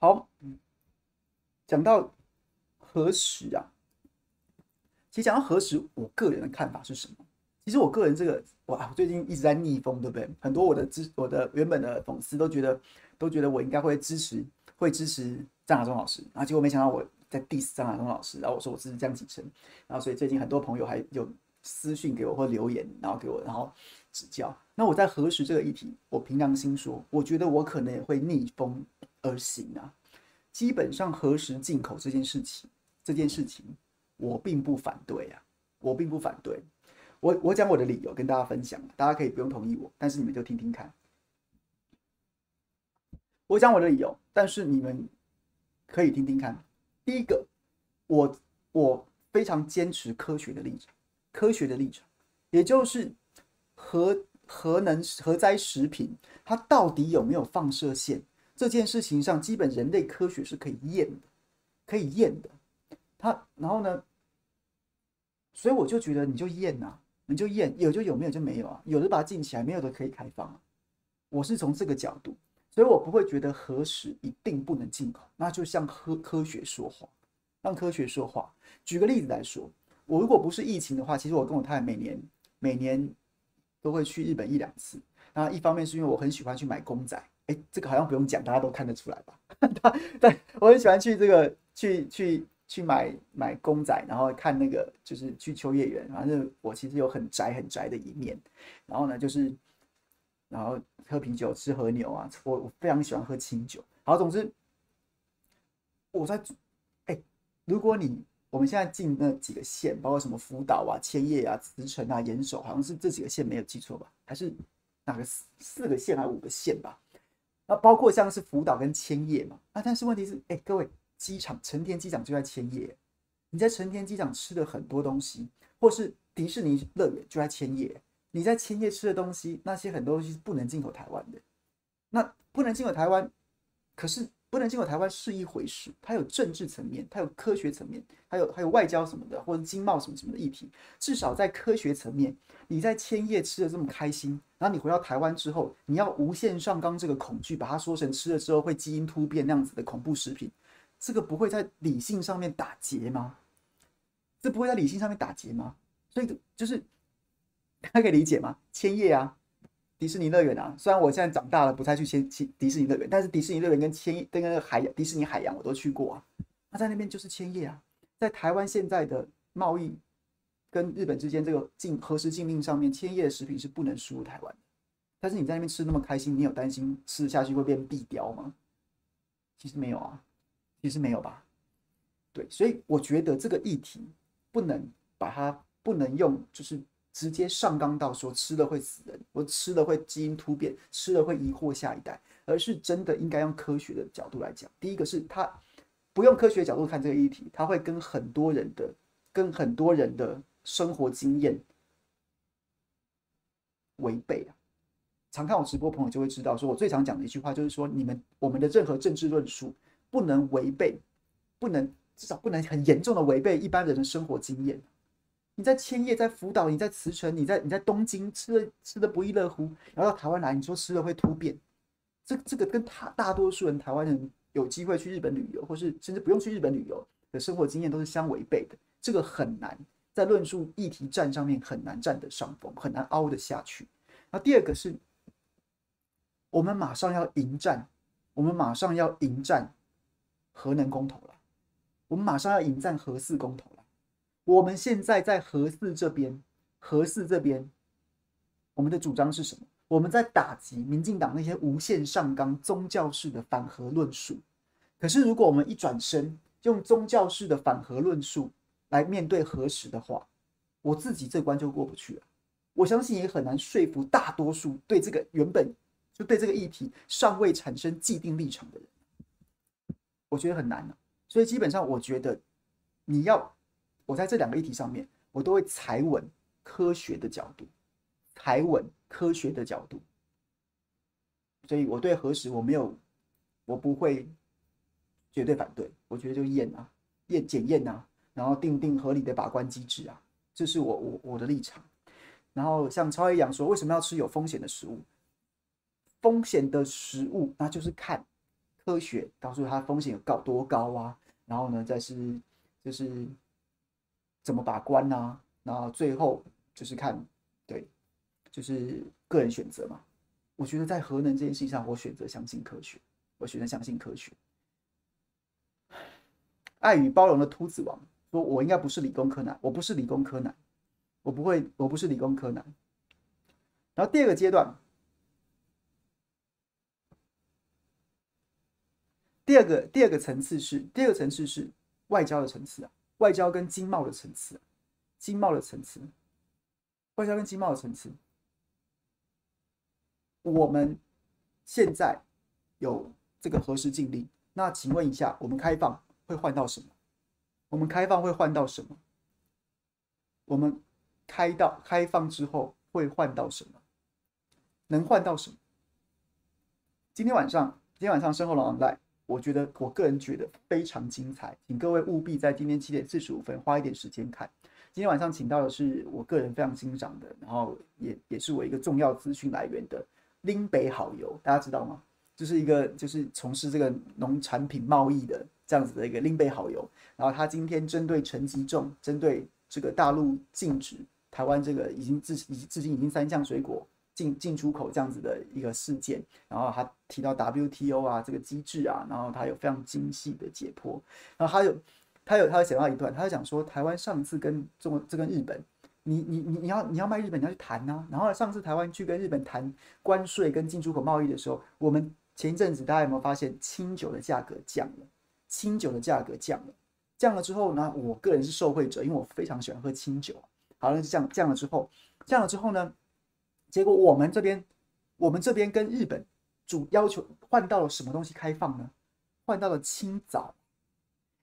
好，讲到核食啊，其实讲到核食，我个人的看法是什么？其实我个人这个，哇，我最近一直在逆风，对不对？很多我的支，我的原本的粉丝都觉得，都觉得我应该会支持，会支持张亚中老师，然后结果没想到我在 diss 张亚中老师，然后我说我支持江启臣，然后所以最近很多朋友还有私讯给我或留言，然后给我然后指教。那我在核实这个议题，我凭良心说，我觉得我可能也会逆风而行啊。基本上核实进口这件事情，这件事情我并不反对啊，我并不反对。我我讲我的理由跟大家分享，大家可以不用同意我，但是你们就听听看。我讲我的理由，但是你们可以听听看。第一个，我我非常坚持科学的立场，科学的立场，也就是核核能核灾食品它到底有没有放射线这件事情上，基本人类科学是可以验的，可以验的。它然后呢，所以我就觉得你就验呐、啊。你就验，有就有，没有就没有啊。有的把它禁起来，没有的可以开放。我是从这个角度，所以我不会觉得核食一定不能进口。那就像科科学说话，让科学说话。举个例子来说，我如果不是疫情的话，其实我跟我太太每年每年都会去日本一两次。那一方面是因为我很喜欢去买公仔，哎，这个好像不用讲，大家都看得出来吧？对，我很喜欢去这个去去。去买买公仔，然后看那个就是去秋叶原，反正我其实有很宅很宅的一面。然后呢，就是然后喝啤酒吃和牛啊，我我非常喜欢喝清酒。好，总之我在哎，如果你我们现在进那几个县，包括什么福岛啊、千叶啊、茨城啊、岩手，好像是这几个县没有记错吧？还是哪个四四个县还是五个县吧？那包括像是福岛跟千叶嘛？啊，但是问题是，哎，各位。机场成田机场就在千叶，你在成田机场吃的很多东西，或是迪士尼乐园就在千叶，你在千叶吃的东西，那些很多东西是不能进口台湾的。那不能进口台湾，可是不能进口台湾是一回事，它有政治层面，它有科学层面，还有还有外交什么的，或者经贸什么什么的议题。至少在科学层面，你在千叶吃的这么开心，然后你回到台湾之后，你要无限上纲这个恐惧，把它说成吃了之后会基因突变那样子的恐怖食品。这个不会在理性上面打结吗？这不会在理性上面打结吗？所以就是大家可以理解吗？千叶啊，迪士尼乐园啊，虽然我现在长大了不太去千千迪士尼乐园，但是迪士尼乐园跟千跟那个海洋迪士尼海洋我都去过啊。那在那边就是千叶啊，在台湾现在的贸易跟日本之间这个禁核实禁令上面，千叶的食品是不能输入台湾的。但是你在那边吃那么开心，你有担心吃下去会变壁雕吗？其实没有啊，其实没有吧。对，所以我觉得这个议题不能把它不能用就是。直接上纲到说吃了会死人，我吃了会基因突变，吃了会遗祸下一代，而是真的应该用科学的角度来讲。第一个是他不用科学角度看这个议题，他会跟很多人的、跟很多人的生活经验违背啊。常看我直播朋友就会知道，说我最常讲的一句话就是说，你们我们的任何政治论述不能违背，不能至少不能很严重的违背一般人的生活经验。你在千叶，在福岛，你在茨城，你在你在东京吃的吃的不亦乐乎，然后到台湾来，你说吃了会突变，这这个跟他大多数人台湾人有机会去日本旅游，或是甚至不用去日本旅游的生活经验都是相违背的，这个很难在论述议题战上面很难占得上风，很难凹得下去。那第二个是，我们马上要迎战，我们马上要迎战核能公投了，我们马上要迎战核四公投了。我们现在在核四这边，核四这边，我们的主张是什么？我们在打击民进党那些无限上纲宗教式的反核论述。可是，如果我们一转身用宗教式的反核论述来面对核实的话，我自己这关就过不去了。我相信也很难说服大多数对这个原本就对这个议题尚未产生既定立场的人。我觉得很难。所以，基本上，我觉得你要。我在这两个议题上面，我都会踩稳科学的角度，踩稳科学的角度。所以我对核实我没有，我不会绝对反对。我觉得就验啊，验检验啊，然后定定合理的把关机制啊，这是我我我的立场。然后像超一样说，为什么要吃有风险的食物？风险的食物，那就是看科学告诉他风险有高多高啊。然后呢，再是就是。怎么把关呢、啊？然后最后就是看，对，就是个人选择嘛。我觉得在核能这件事情上，我选择相信科学，我选择相信科学。爱与包容的秃子王说：“我应该不是理工科男，我不是理工科男，我不会，我不是理工科男。”然后第二个阶段，第二个第二个层次是第二个层次是外交的层次啊。外交跟经贸的层次，经贸的层次，外交跟经贸的层次，我们现在有这个核实禁令，那请问一下，我们开放会换到什么？我们开放会换到什么？我们开到开放之后会换到什么？能换到什么？今天晚上，今天晚上身后老王在。我觉得，我个人觉得非常精彩，请各位务必在今天七点四十五分花一点时间看。今天晚上请到的是我个人非常欣赏的，然后也也是我一个重要资讯来源的林北好油，大家知道吗？就是一个就是从事这个农产品贸易的这样子的一个林北好油。然后他今天针对陈吉仲，针对这个大陆禁止台湾这个已经至已至今已经三项水果。进进出口这样子的一个事件，然后他提到 WTO 啊这个机制啊，然后他有非常精细的解剖，然后他有他有他有写到一段，他就讲说台湾上次跟中国这跟日本，你你你你要你要卖日本你要去谈呐、啊，然后上次台湾去跟日本谈关税跟进出口贸易的时候，我们前一阵子大家有没有发现清酒的价格降了？清酒的价格降了，降了之后呢，我个人是受惠者，因为我非常喜欢喝清酒。好了，降降了之后，降了之后呢？结果我们这边，我们这边跟日本主要求换到了什么东西开放呢？换到了青枣。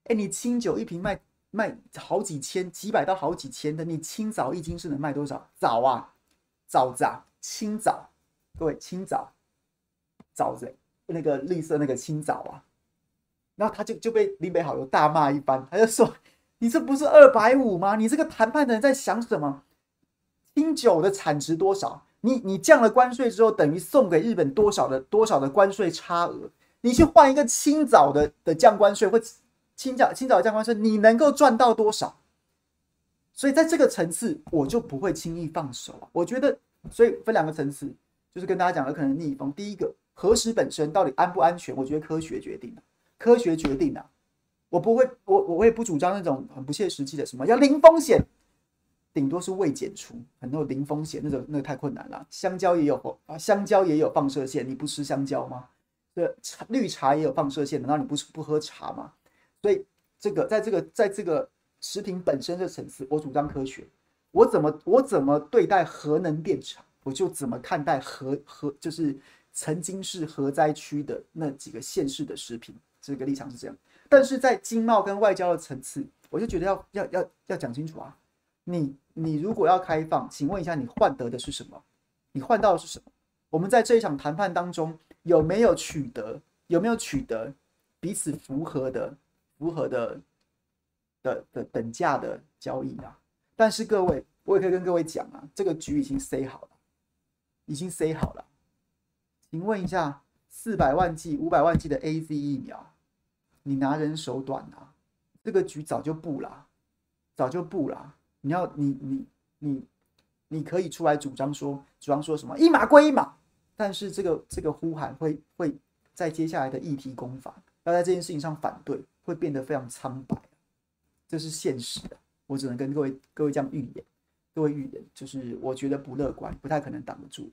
哎，你清酒一瓶卖卖好几千、几百到好几千的，你青枣一斤是能卖多少？枣啊，枣子啊，青枣，各位青枣，枣子那个绿色那个青枣啊，然后他就就被林北好友大骂一番，他就说：“ 你这不是二百五吗？你这个谈判的人在想什么？清酒的产值多少？”你你降了关税之后，等于送给日本多少的多少的关税差额？你去换一个清早的的降关税，或清早清早降关税，你能够赚到多少？所以在这个层次，我就不会轻易放手啊。我觉得，所以分两个层次，就是跟大家讲的可能逆风。第一个，核食本身到底安不安全？我觉得科学决定的，科学决定的。我不会，我我也不主张那种很不切实际的什么要零风险，顶多是未检出，很多零风险那种那个太困难了。香蕉也有啊，香蕉也有放射线，你不吃香蕉吗？对，绿茶也有放射线，难道你不不喝茶吗？所以这个在这个在这个食品本身的层次，我主张科学。我怎么我怎么对待核能电厂，我就怎么看待核核就是曾经是核灾区的那几个县市的食品，这个立场是这样。但是在经贸跟外交的层次，我就觉得要要要要讲清楚啊！你你如果要开放，请问一下，你换得的是什么？你换到的是什么？我们在这一场谈判当中有没有取得有没有取得彼此符合的符合的的的等价的交易啊？但是各位，我也可以跟各位讲啊，这个局已经塞好了，已经塞好了。请问一下，四百万剂、五百万剂的 AZ 疫苗。你拿人手短啊，这个局早就布了，早就布了。你要你你你你可以出来主张说，主张说什么一码归一码，但是这个这个呼喊会会在接下来的议题攻防，要在这件事情上反对，会变得非常苍白，这是现实的。我只能跟各位各位这样预言，各位预言就是我觉得不乐观，不太可能挡得住。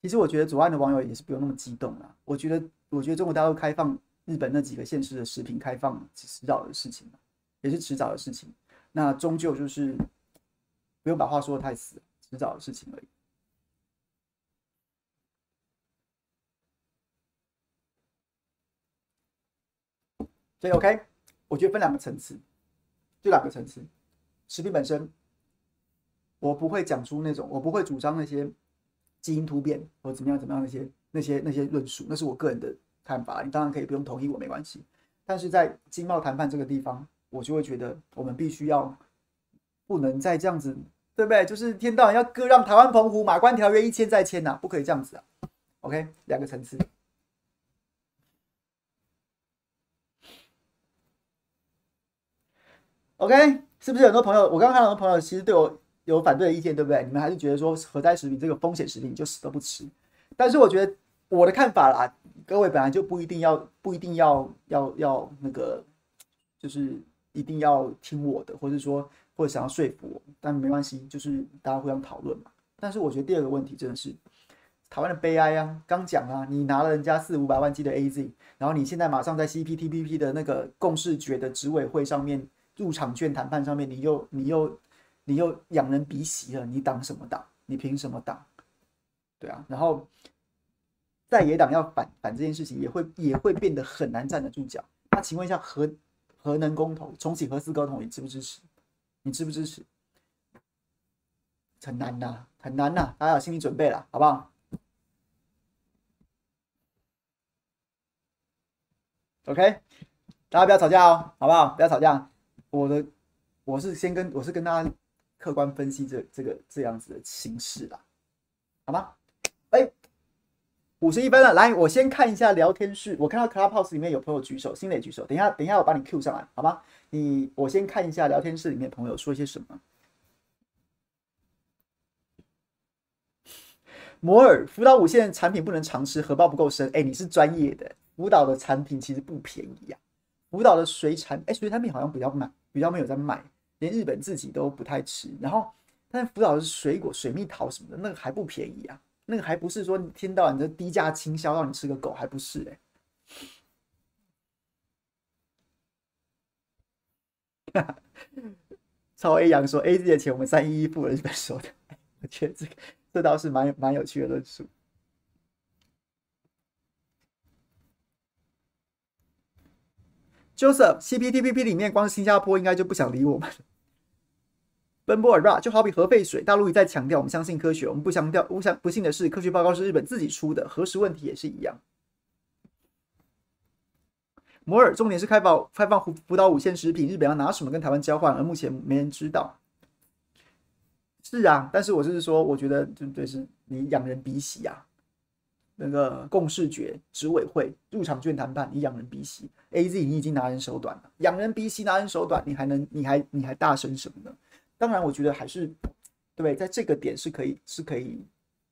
其实我觉得左岸的网友也是不用那么激动啊。我觉得，我觉得中国大陆开放日本那几个县市的食品开放，迟早的事情，也是迟早的事情。那终究就是不用把话说的太死，迟早的事情而已。所以 OK，我觉得分两个层次，就两个层次。食品本身，我不会讲出那种，我不会主张那些。基因突变或怎么样怎么样那些那些那些论述，那是我个人的看法。你当然可以不用同意我没关系。但是在经贸谈判这个地方，我就会觉得我们必须要不能再这样子，对不对？就是天道要割让台湾澎湖马关条约一签再签呐，不可以这样子啊。OK，两个层次。OK，是不是很多朋友？我刚刚看到很多朋友其实对我。有反对的意见，对不对？你们还是觉得说核灾食品这个风险食品就死都不吃？但是我觉得我的看法啦，各位本来就不一定要不一定要要要那个，就是一定要听我的，或者说或者想要说服我，但没关系，就是大家互相讨论嘛。但是我觉得第二个问题真的是台湾的悲哀啊！刚讲啊，你拿了人家四五百万剂的 AZ，然后你现在马上在 CPTPP 的那个共识决的执委会上面入场券谈判上面，你又你又。你又仰人鼻息了，你挡什么挡？你凭什么挡？对啊，然后在野党要反反这件事情，也会也会变得很难站得住脚。那请问一下核核能公投重启核四公投，你支不支持？你支不支持？很难呐，很难呐，大家有心理准备了，好不好？OK，大家不要吵架哦，好不好？不要吵架。我的我是先跟我是跟大家。客观分析这这个这样子的形式啦，好吗？五十一分了，来，我先看一下聊天室。我看到 Clubhouse 里面有朋友举手，新磊举手。等一下，等一下，我把你 Q 上来，好吗？你我先看一下聊天室里面朋友说些什么。摩尔福岛五线产品不能常吃，荷包不够深。哎，你是专业的，福岛的产品其实不便宜呀、啊。福岛的水产，哎，水产品好像比较卖，比较没有在卖。连日本自己都不太吃，然后，但是福岛的水果、水蜜桃什么的，那个还不便宜啊，那个还不是说你听到你的低价倾销让你吃个狗，还不是哎、欸。超 A 阳说 A Z 的钱我们三一一付了日本收的，我觉得这个这倒是蛮蛮有趣的论述。Joseph CPTPP 里面，光新加坡应该就不想理我们。奔波尔 ra 就好比核废水，大陆一再强调我们相信科学，我们不强调，不相不幸的是，科学报告是日本自己出的，核实问题也是一样。摩尔重点是开放开放福福岛五县食品，日本要拿什么跟台湾交换，而目前没人知道。是啊，但是我就是说，我觉得就对是你仰人鼻息啊。那个共识决执委会入场券谈判，你仰人鼻息，AZ 你已经拿人手短了，仰人鼻息拿人手短，你还能你还你还大声什么呢？当然，我觉得还是对，在这个点是可以是可以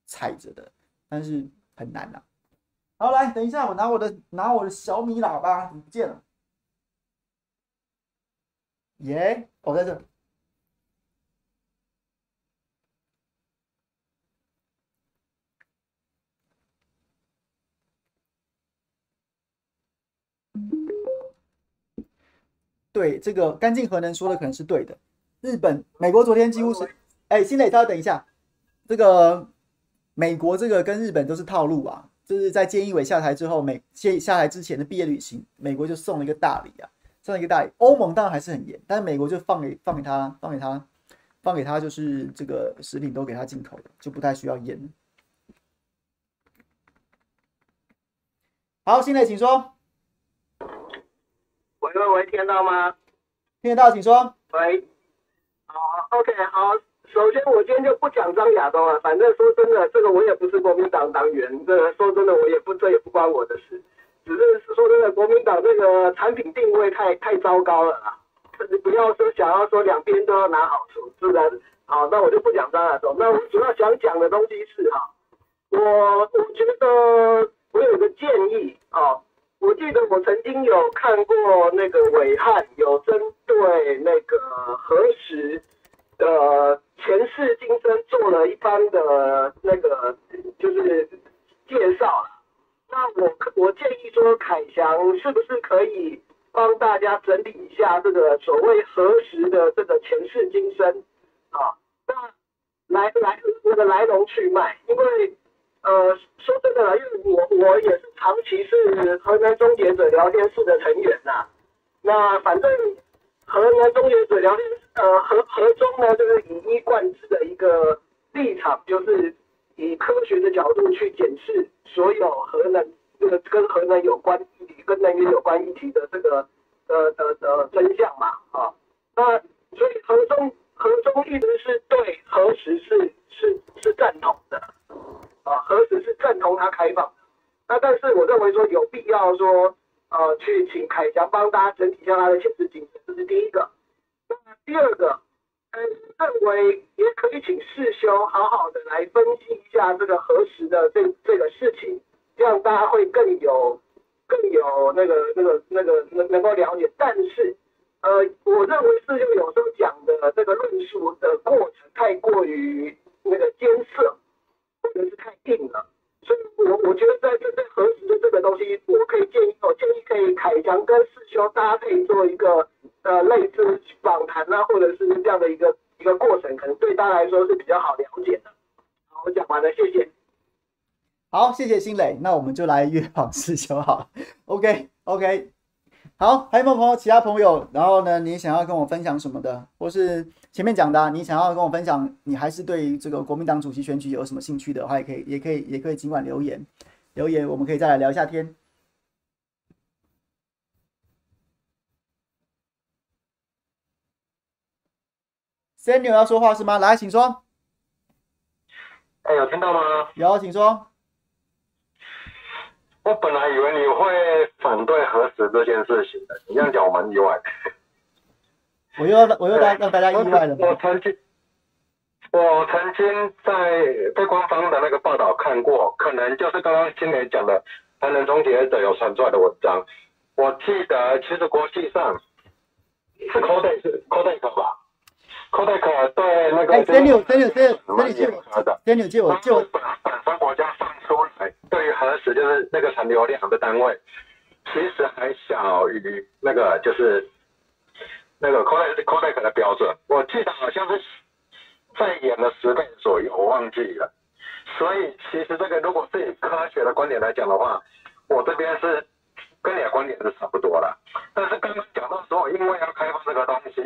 踩着的，但是很难呐、啊。好，来，等一下，我拿我的拿我的小米喇叭，怎么不见了？耶，我在这。对，这个干净核能说的可能是对的。日本、美国昨天几乎是，哎，新磊，稍微等一下，这个美国这个跟日本都是套路啊，就是在菅义伟下台之后，美下下台之前的毕业旅行，美国就送了一个大礼啊，送了一个大礼。欧盟当然还是很严，但是美国就放给放给他，放给他，放给他，就是这个食品都给他进口的，就不太需要严。好，新磊，请说。喂喂喂，听得到吗？听得到，请说。喂，好，OK，好。首先，我今天就不讲张亚东了。反正说真的，这个我也不是国民党党员，这个说真的，我也不，这也不关我的事。只是说真的，国民党这个产品定位太太糟糕了啊！你不要说想要说两边都要拿好处，是不是？好，那我就不讲张亚东。那我主要想讲的东西是哈，我我觉得我有个建议啊。我记得我曾经有看过那个伟汉有针对那个核实呃前世今生做了一番的那个就是介绍。那我我建议说，凯翔是不是可以帮大家整理一下这个所谓核实的这个前世今生啊？那来来那个来龙去脉，因为。呃，说真的啦，因为我我也是长期是核能终结者聊天室的成员呐。那反正核能终结者聊天，呃，核核中呢，就是以一贯之的一个立场，就是以科学的角度去检视所有核能这个跟核能有关议题、跟能源有关议题的这个的的的真相嘛，啊，那所以核中核中一直是对核食是是是赞同的。啊，核食是赞同它开放，那但是我认为说有必要说，呃，去请凯翔帮大家整理一下他的前世今生，这是第一个。那第二个，嗯，认为也可以请世修好好的来分析一下这个核实的这这个事情，这样大家会更有更有那个那个那个能能够了解。但是，呃，我认为世修有时候讲的这个论述的过程太过于那个艰涩。或者是太硬了，所以我我觉得在这最核心的这个东西，我可以建议，我建议可以凯翔跟世修，搭配做一个呃类似访谈啊，或者是这样的一个一个过程，可能对大家来说是比较好了解的。好，我讲完了，谢谢。好，谢谢新磊，那我们就来约访师兄好。OK OK。好，还有没有朋友？其他朋友，然后呢？你想要跟我分享什么的，或是前面讲的，你想要跟我分享，你还是对这个国民党主席选举有什么兴趣的话，也可以，也可以，也可以尽管留言，留言，我们可以再来聊一下天。Samuel 要说话是吗？来，请说。哎，有听到吗？有，请说。我本来以为你会反对核实这件事情的，你这样讲我蛮意外的。我又我又让让大家意外了。我曾经，我曾经在被官方的那个报道看过，可能就是刚刚新磊讲的核能终结者有传出来的文章。我记得其实国际上是 Codec 是 Codec 吧？Codec 对那个。哎，Daniel Daniel 我借我。本身国家放出来。对于核实就是那个产流量的单位，其实还小于那个就是那个 Codec Codec 的标准，我记得好像是再演了十倍左右，我忘记了。所以其实这个如果是以科学的观点来讲的话，我这边是跟你的观点是差不多了。但是刚刚讲到说，因为要开放这个东西，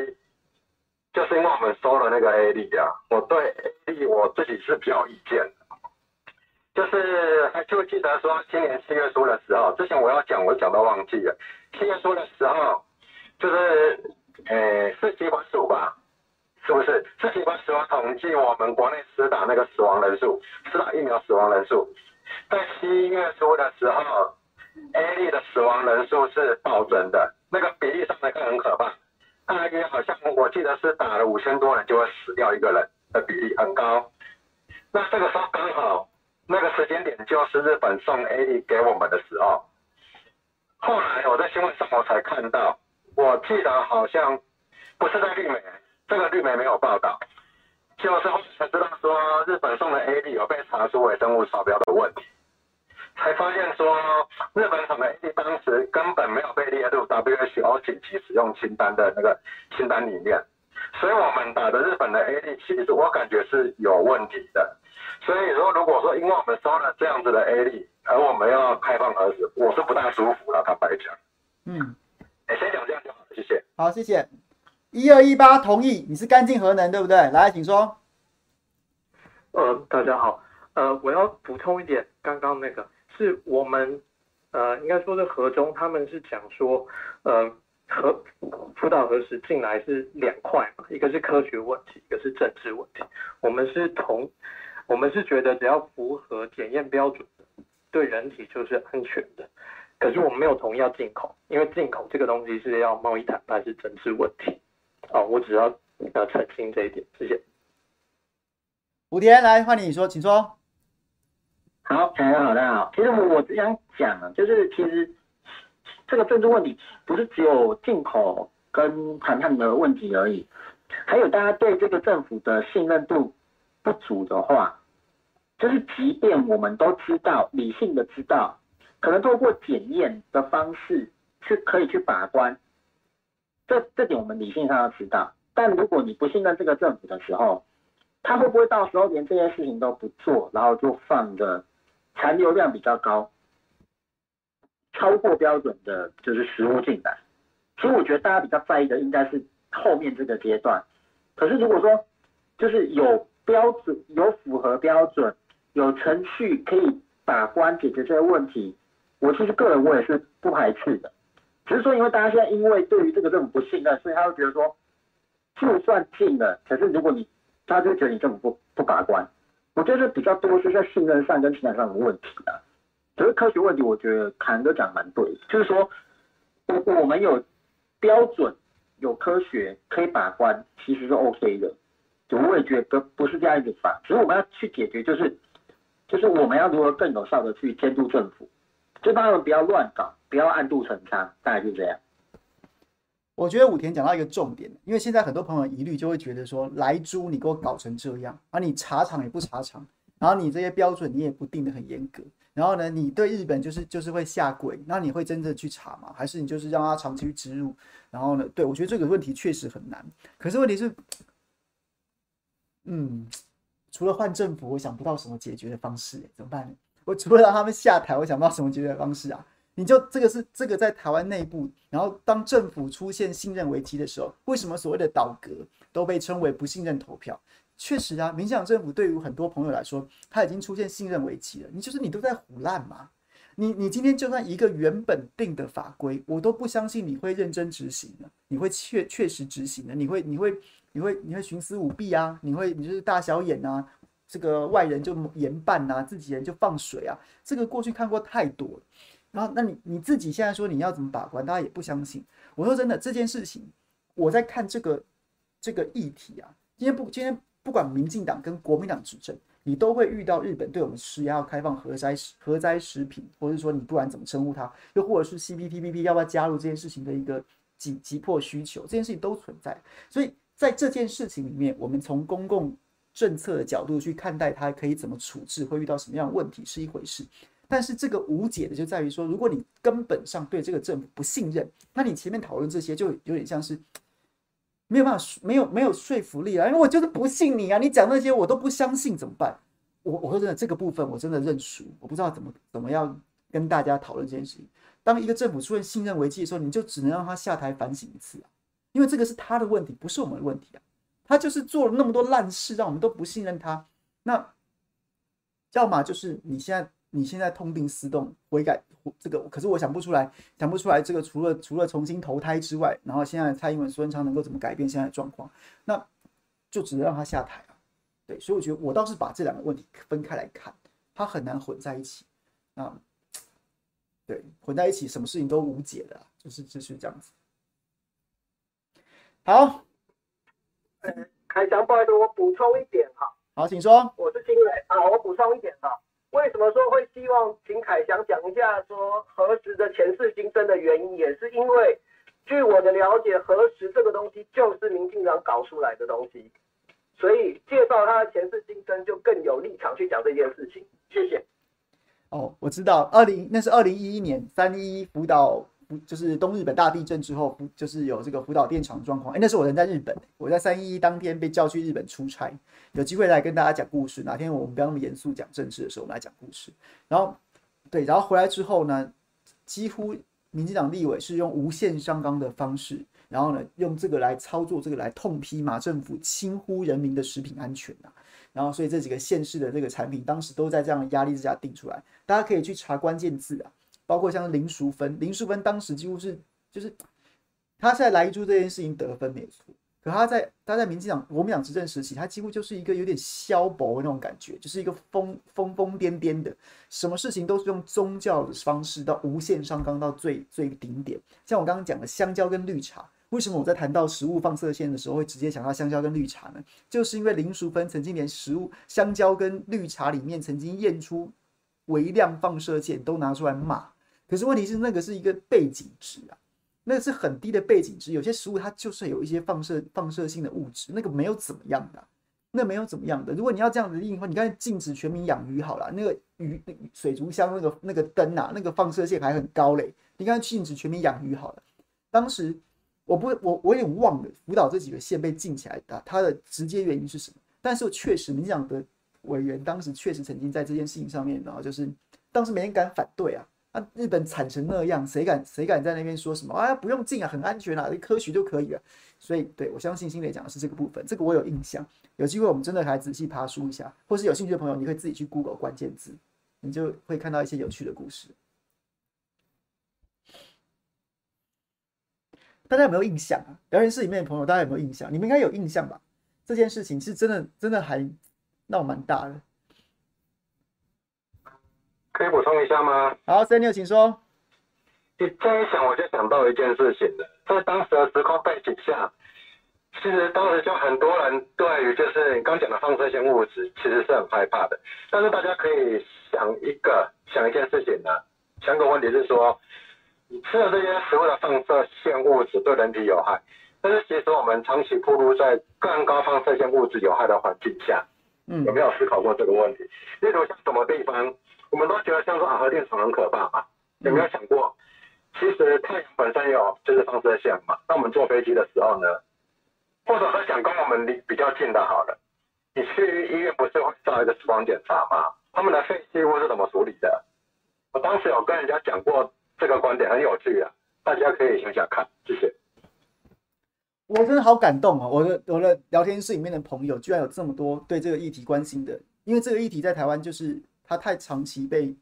就是因为我们收了那个 A D 啊，我对 A D 我自己是比较有意见。就是还就记得说，今年七月初的时候，之前我要讲，我讲到忘记了。七月初的时候，就是，呃，是疾管署吧？是不是？是疾管署统计我们国内施打那个死亡人数，施打疫苗死亡人数，在七月初的时候，A 类的死亡人数是暴增的，那个比例上来看很可怕。大约好像我记得是打了五千多人就会死掉一个人的比例很高。那这个时候刚好那个时间点就是日本送 A D 给我们的时候。后来我在新闻上我才看到，我记得好像不是在绿媒，这个绿媒没有报道，就是后来才知道说日本送的 A D 有被查出微生物超标的问题。才发现说，日本厂的 A D 当时根本没有被列入 WHO 紧急使用清单的那个清单里面，所以我们打的日本的 A D 其实我感觉是有问题的。所以说，如果说因为我们收了这样子的 A 利而我们要开放核实，我是不大舒服了。坦白讲，嗯，哎，先讲这样就好了，谢谢。好，谢谢。一二一八同意，你是干净核能对不对？来，请说。呃，大家好，呃，我要补充一点，刚刚那个。是我们，呃，应该说是核中，他们是讲说，呃，核福岛核实进来是两块嘛，一个是科学问题，一个是政治问题。我们是同，我们是觉得只要符合检验标准，对人体就是安全的。可是我们没有同意要进口，因为进口这个东西是要贸易谈判，是政治问题。哦，我只要要澄清这一点，谢谢。武田来换你说，请说。好，大家好，大家好。其实我我只想讲啊，就是其实这个政治问题不是只有进口跟谈判的问题而已，还有大家对这个政府的信任度不足的话，就是即便我们都知道，理性的知道，可能透过检验的方式去可以去把关，这这点我们理性上要知道。但如果你不信任这个政府的时候，他会不会到时候连这件事情都不做，然后就放着？残留量比较高，超过标准的就是食物进来。其实我觉得大家比较在意的应该是后面这个阶段。可是如果说就是有标准、有符合标准、有程序可以把关解决这些问题，我其实个人我也是不排斥的。只是说因为大家现在因为对于这个政府不信任，所以他会觉得说，就算进了，可是如果你他就觉得你政府不不把关。我觉得比较多是在信任上跟情感上的问题啊，可是科学问题，我觉得凯哥讲蛮对，就是说，我我们有标准、有科学可以把关，其实是 OK 的。就我也觉得不是这样一个法，所以我们要去解决，就是就是我们要如何更有效的去监督政府，就当然不要乱搞，不要暗度陈仓，大概就这样。我觉得武田讲到一个重点，因为现在很多朋友疑虑就会觉得说，莱猪你给我搞成这样，而你查厂也不查厂，然后你这些标准你也不定得很严格，然后呢，你对日本就是就是会下跪，那你会真正去查吗？还是你就是让他长期植入？然后呢，对，我觉得这个问题确实很难。可是问题是，嗯，除了换政府，我想不到什么解决的方式，怎么办呢？我除了让他们下台，我想不到什么解决的方式啊。你就这个是这个在台湾内部，然后当政府出现信任危机的时候，为什么所谓的倒阁都被称为不信任投票？确实啊，民进党政府对于很多朋友来说，他已经出现信任危机了。你就是你都在胡烂嘛？你你今天就算一个原本定的法规，我都不相信你会认真执行的，你会确确实执行的，你会你会你会你会徇私舞弊啊？你会你就是大小眼啊？这个外人就严办啊，自己人就放水啊？这个过去看过太多了。然后，那你你自己现在说你要怎么把关，大家也不相信。我说真的，这件事情，我在看这个这个议题啊。今天不，今天不管民进党跟国民党执政，你都会遇到日本对我们施压，要开放核灾核灾食品，或者说你不管怎么称呼它，又或者是 CPTPP 要不要加入这件事情的一个急急迫需求，这件事情都存在。所以在这件事情里面，我们从公共政策的角度去看待它，可以怎么处置，会遇到什么样的问题是一回事。但是这个无解的就在于说，如果你根本上对这个政府不信任，那你前面讨论这些就有点像是没有办法，没有没有说服力啊！因为我就是不信你啊，你讲那些我都不相信，怎么办？我我说真的，这个部分我真的认输，我不知道怎么怎么样跟大家讨论这件事情。当一个政府出现信任危机的时候，你就只能让他下台反省一次啊，因为这个是他的问题，不是我们的问题啊。他就是做了那么多烂事，让我们都不信任他。那要么就是你现在。你现在痛定思痛，悔改这个，可是我想不出来，想不出来这个除了除了重新投胎之外，然后现在蔡英文、苏贞昌能够怎么改变现在的状况？那就只能让他下台了。对，所以我觉得我倒是把这两个问题分开来看，他很难混在一起。啊，对，混在一起，什么事情都无解的，就是就是这样子。好，凯翔，不好意思，我补充一点哈。好，请说。我是新来啊，我补充一点哈。为什么说会希望请凯翔讲一下说核实的前世今生的原因，也是因为据我的了解，核实这个东西就是民进党搞出来的东西，所以介绍他的前世今生就更有立场去讲这件事情。谢谢。哦，我知道，二零那是二零一一年三一福岛。不就是东日本大地震之后，不就是有这个福岛电厂状况。哎，那是我人在日本，我在三一一当天被叫去日本出差，有机会来跟大家讲故事。哪天我们不要那么严肃讲政治的时候，我们来讲故事。然后，对，然后回来之后呢，几乎民进党立委是用无限上纲的方式，然后呢，用这个来操作，这个来痛批马政府轻忽人民的食品安全啊。然后，所以这几个县市的这个产品，当时都在这样的压力之下定出来。大家可以去查关键字啊。包括像林淑芬，林淑芬当时几乎是就是，他在莱猪这件事情得分没错，可他在他在民进党国民党执政时期，他几乎就是一个有点消薄的那种感觉，就是一个疯疯疯癫癫的，什么事情都是用宗教的方式到无限上纲到最最顶点。像我刚刚讲的香蕉跟绿茶，为什么我在谈到食物放射线的时候会直接想到香蕉跟绿茶呢？就是因为林淑芬曾经连食物香蕉跟绿茶里面曾经验出微量放射线都拿出来骂。可是问题是，那个是一个背景值啊，那是很低的背景值。有些食物它就是有一些放射放射性的物质，那个没有怎么样的，那、没有怎么样的。如果你要这样子定的话，你看禁止全民养鱼好了，那个鱼水族箱那个那个灯啊，那个放射线还很高嘞。你看禁止全民养鱼好了，当时我不我我有点忘了福岛这几个县被禁起来的，它的直接原因是什么？但是确实，民进党的委员当时确实曾经在这件事情上面，然后就是当时没人敢反对啊。啊、日本惨成那样，谁敢谁敢在那边说什么？啊，不用进啊，很安全啊，科学就可以了。所以，对，我相信新磊讲的是这个部分，这个我有印象。有机会我们真的还仔细爬书一下，或是有兴趣的朋友，你可以自己去 Google 关键字，你就会看到一些有趣的故事。大家有没有印象啊？聊天室里面的朋友，大家有没有印象？你们应该有印象吧？这件事情是真的，真的还闹蛮大的。可以补充一下吗？好，Samuel，请说。你这样一想，我就想到一件事情了。在当时的时空背景下，其实当时就很多人对于就是你刚讲的放射性物质，其实是很害怕的。但是大家可以想一个想一件事情呢，想一个问题是说，你吃了这些食物的放射性物质对人体有害，但是其实我们长期暴露在更高放射性物质有害的环境下，嗯，有没有思考过这个问题？例如像什么地方？我们都觉得像说啊，核电厂很可怕嘛，有没有想过，其实太阳本身有就是放射线嘛。那我们坐飞机的时候呢，或者说想跟我们离比较近的，好了，你去医院不是会照一个 X 光检查吗？他们的废弃物是怎么处理的？我当时有跟人家讲过这个观点，很有趣啊，大家可以想想看。谢谢。我真的好感动啊！我的我的聊天室里面的朋友居然有这么多对这个议题关心的，因为这个议题在台湾就是。他太长期被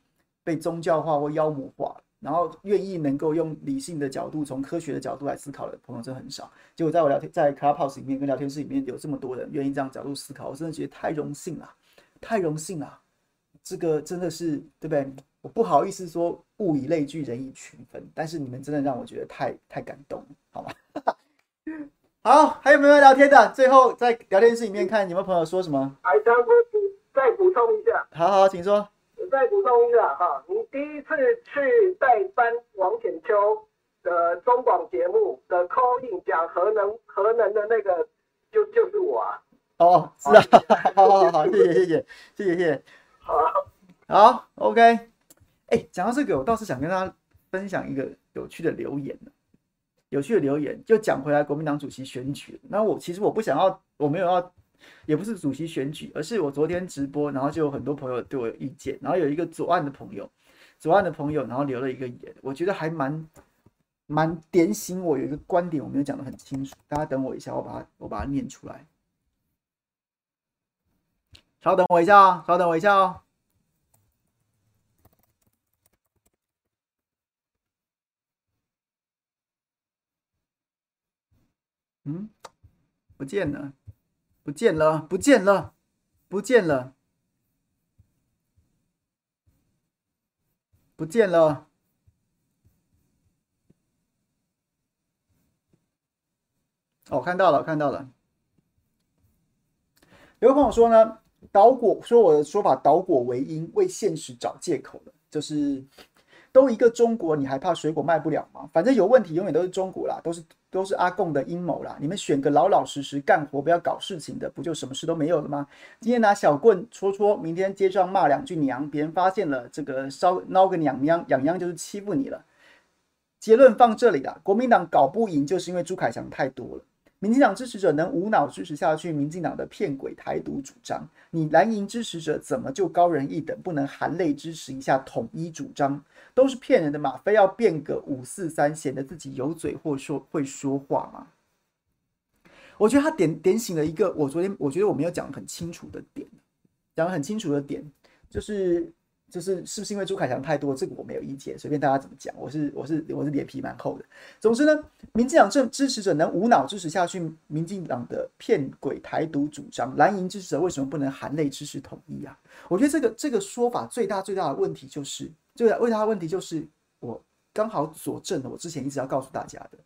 被宗教化或妖魔化，然后愿意能够用理性的角度、从科学的角度来思考的朋友真的很少。结果在我聊天在 Clubhouse 里面跟聊天室里面有这么多人愿意这样角度思考，我真的觉得太荣幸了，太荣幸了。这个真的是对不对？我不好意思说物以类聚，人以群分，但是你们真的让我觉得太太感动了，好吗？好，还有没有聊天的？最后在聊天室里面看有没有朋友说什么？再补充一下，好好，请说。再补充一下哈，你第一次去代班王浅秋的中广节目的 call in 讲核能核能的那个，就就是我啊。哦，是啊，好好好好，谢谢谢谢谢谢谢谢。好，好，OK。哎，讲到这个，我倒是想跟大家分享一个有趣的留言。有趣的留言，就讲回来国民党主席选举。那我其实我不想要，我没有要。也不是主席选举，而是我昨天直播，然后就有很多朋友对我有意见，然后有一个左岸的朋友，左岸的朋友，然后留了一个言，我觉得还蛮蛮点醒我，有一个观点我没有讲得很清楚，大家等我一下，我把它我把它念出来，稍等我一下啊，稍等我一下哦。嗯，不见了。不见了，不见了，不见了，不见了，哦，看到了，看到了。有个朋友说呢，倒果说我的说法倒果为因，为现实找借口了，就是都一个中国，你还怕水果卖不了吗？反正有问题永远都是中国啦，都是都是阿共的阴谋啦。你们选个老老实实干活，不要搞事情的，不就什么事都没有了吗？今天拿小棍戳戳，明天街上骂两句娘，别人发现了这个烧闹个娘娘，痒痒就是欺负你了。结论放这里了，国民党搞不赢，就是因为朱凯翔太多了。民进党支持者能无脑支持下去民进党的骗鬼台独主张，你蓝营支持者怎么就高人一等，不能含泪支持一下统一主张？都是骗人的嘛，非要变个五四三，显得自己有嘴或说会说话吗？我觉得他点点醒了一个我昨天我觉得我没有讲得很清楚的点，讲得很清楚的点就是。就是是不是因为朱凯翔太多，这个我没有意见，随便大家怎么讲。我是我是我是脸皮蛮厚的。总之呢，民进党政支持者能无脑支持下去民进党的骗鬼台独主张，蓝营支持者为什么不能含泪支持统一啊？我觉得这个这个说法最大最大的问题就是，最大最大的问题就是我刚好佐证了我之前一直要告诉大家的，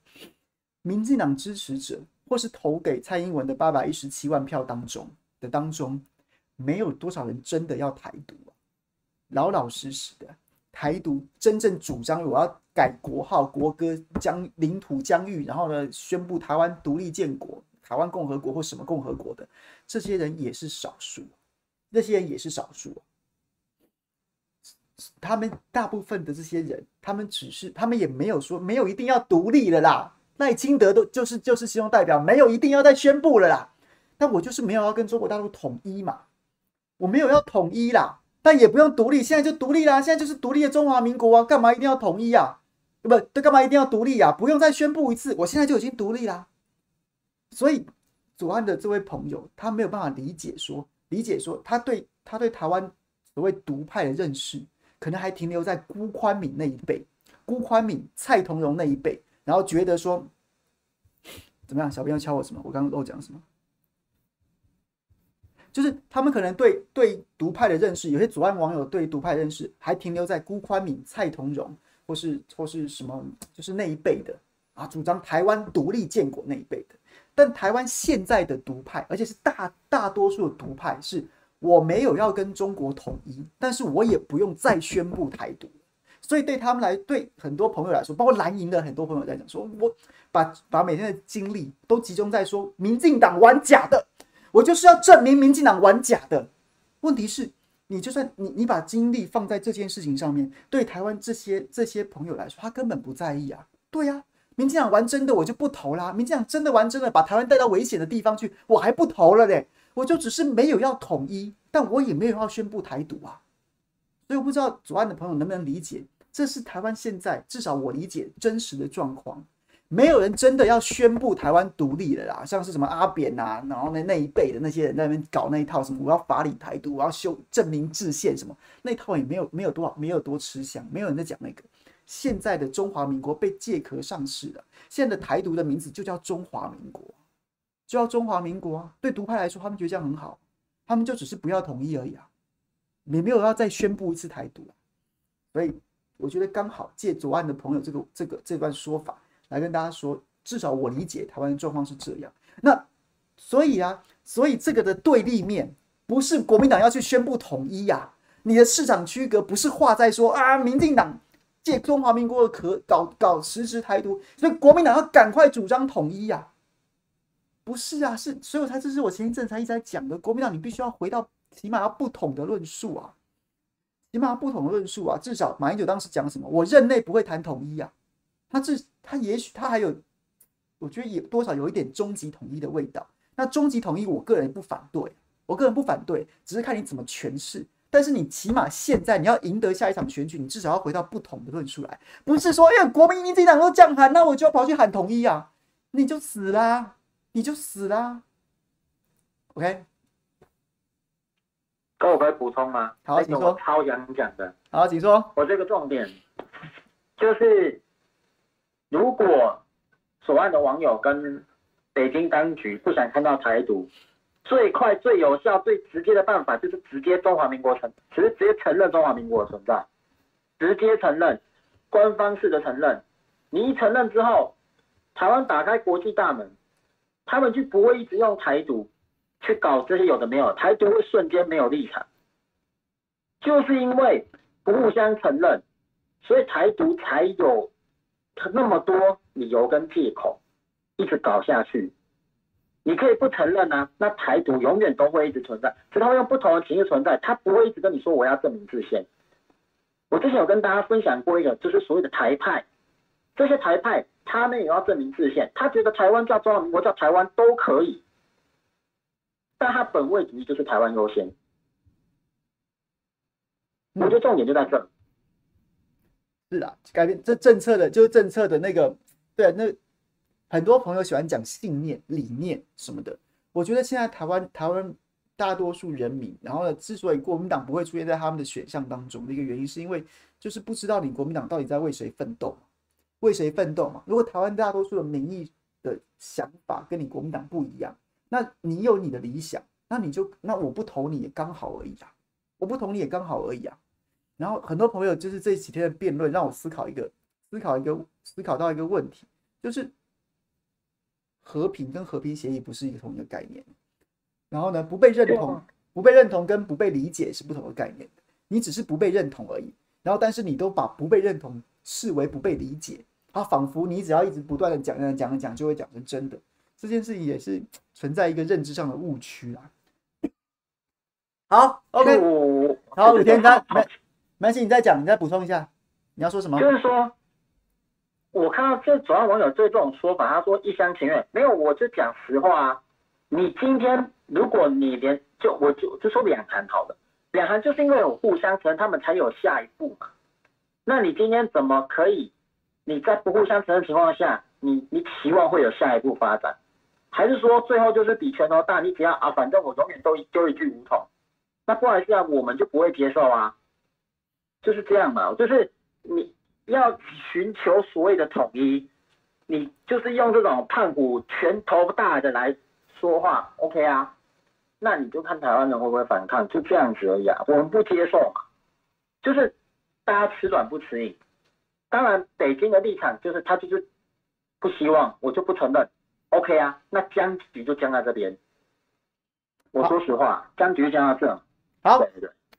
民进党支持者或是投给蔡英文的八百一十七万票当中的当中，没有多少人真的要台独啊。老老实实的台独，真正主张我要改国号、国歌、将领土疆域，然后呢，宣布台湾独立建国、台湾共和国或什么共和国的这些人也是少数，那些人也是少数。他们大部分的这些人，他们只是他们也没有说没有一定要独立了啦。赖清德都就是就是希望代表没有一定要再宣布了啦。但我就是没有要跟中国大陆统一嘛，我没有要统一啦。但也不用独立，现在就独立啦！现在就是独立的中华民国啊，干嘛一定要统一啊？不，对，干嘛一定要独立啊？不用再宣布一次，我现在就已经独立啦。所以左岸的这位朋友，他没有办法理解说，理解说，他对他对台湾所谓独派的认识，可能还停留在辜宽敏那一辈，辜宽敏、蔡同荣那一辈，然后觉得说，怎么样？小编要敲我什么？我刚刚漏讲什么？就是他们可能对对独派的认识，有些左岸网友对独派认识还停留在辜宽敏、蔡同荣，或是或是什么，就是那一辈的啊，主张台湾独立建国那一辈的。但台湾现在的独派，而且是大大多数的独派，是我没有要跟中国统一，但是我也不用再宣布台独。所以对他们来，对很多朋友来说，包括蓝营的很多朋友在讲说，我把把每天的精力都集中在说民进党玩假的。我就是要证明民进党玩假的。问题是，你就算你你把精力放在这件事情上面，对台湾这些这些朋友来说，他根本不在意啊。对呀、啊，民进党玩真的，我就不投啦。民进党真的玩真的，把台湾带到危险的地方去，我还不投了嘞。我就只是没有要统一，但我也没有要宣布台独啊。所以我不知道左岸的朋友能不能理解，这是台湾现在至少我理解真实的状况。没有人真的要宣布台湾独立了啦，像是什么阿扁啊，然后那那一辈的那些人在那边搞那一套什么，我要法理台独，我要修证明制宪什么，那套也没有没有多少，没有多吃香，没有人在讲那个。现在的中华民国被借壳上市了，现在的台独的名字就叫中华民国，就要中华民国啊。对独派来说，他们觉得这样很好，他们就只是不要统一而已啊，也没有要再宣布一次台独。所以我觉得刚好借左岸的朋友这个这个这段说法。来跟大家说，至少我理解台湾的状况是这样。那所以啊，所以这个的对立面不是国民党要去宣布统一呀、你的市场区隔不是画在说啊，民进党借中华民国的壳搞搞实质台独，所以国民党要赶快主张统一呀、不是啊，是所以我才这是我前一阵才一直在讲的，国民党你必须要回到起码要不同的论述啊，起码要不同的论述啊，至少马英九当时讲什么，我任内不会谈统一啊。他这他也许他还有，我觉得也多少有一点终极统一的味道。那终极统一，我个人不反对，我个人不反对，只是看你怎么诠释。但是你起码现在你要赢得下一场选举，你至少要回到不同的论述来，不是说因为国民党都这样喊，那我就要跑去喊统一啊，你就死啦，你就死啦。OK，可我可以补充吗？好，请说。超想讲的。好，请说。我这个重点就是。如果左岸的网友跟北京当局不想看到台独，最快、最有效、最直接的办法就是直接中华民国承，其实直接承认中华民国的存在，直接承认，官方式的承认。你一承认之后，台湾打开国际大门，他们就不会一直用台独去搞这些有的没有，台独会瞬间没有立场，就是因为不互相承认，所以台独才有那么多理由跟借口一直搞下去。你可以不承认啊，那台独永远都会一直存在，只是他会用不同的形式存在，他不会一直跟你说我要证明自信。我之前有跟大家分享过一个，就是所谓的台派，这些台派他们也要证明自宪，他觉得台湾叫中华民国叫台湾都可以，但他本位主义就是台湾优先。我觉得重点就在这。是啊，改变这政策的，就是政策的那个，对啊，那很多朋友喜欢讲信念、理念什么的。我觉得现在台湾台湾。大多数人民，然后呢，之所以国民党不会出现在他们的选项当中的一个原因，是因为就是不知道你国民党到底在为谁奋斗，为谁奋斗嘛？如果台湾大多数的民意的想法跟你国民党不一样，那你有你的理想，那你就那我不投你也刚好而已啊，我不投你也刚好而已啊。然后很多朋友就是这几天的辩论，让我思考一个思考一个思考到一个问题，就是和平跟和平协议不是一个同一个概念。然后呢，不被认同，不被认同跟不被理解是不同的概念。你只是不被认同而已。然后，但是你都把不被认同视为不被理解，啊，仿佛你只要一直不断的讲、讲、讲、讲，就会讲成真的。这件事情也是存在一个认知上的误区啦。好，OK，好，五天他没没事，你再讲，你再补充一下，你要说什么？就是说，我看到这主要网友对这种说法，他说一厢情愿，没有，我就讲实话啊。你今天。如果你连就我就就说两韩好了，两韩就是因为有互相承认，他们才有下一步嘛。那你今天怎么可以？你在不互相承认的情况下，你你期望会有下一步发展，还是说最后就是比拳头大？你只要啊，反正我永远都丢一句武统，那不好意思啊，我们就不会接受啊，就是这样嘛。就是你要寻求所谓的统一，你就是用这种胖虎拳头大的来说话，OK 啊？那你就看台湾人会不会反抗，就这样子而已啊。我们不接受嘛，就是大家吃软不吃硬。当然，北京的立场就是他就是不希望，我就不承认。OK 啊，那僵局就僵在这边。我说实话，僵局就僵在这。好，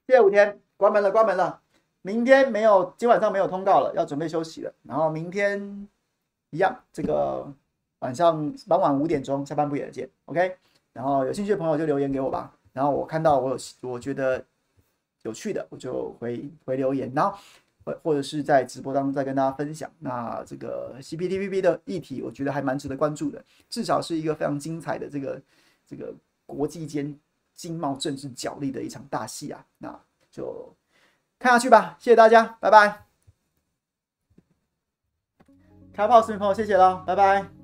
谢谢五天，关门了，关门了。明天没有，今晚上没有通告了，要准备休息了。然后明天一样，这个晚上傍晚五点钟下半部也见。OK。然后有兴趣的朋友就留言给我吧。然后我看到我有我觉得有趣的，我就回回留言。然后或或者是在直播当中再跟大家分享。那这个 CPTPP 的议题，我觉得还蛮值得关注的，至少是一个非常精彩的这个这个国际间经贸政治角力的一场大戏啊。那就看下去吧。谢谢大家，拜拜。开炮视频朋友，谢谢了，拜拜。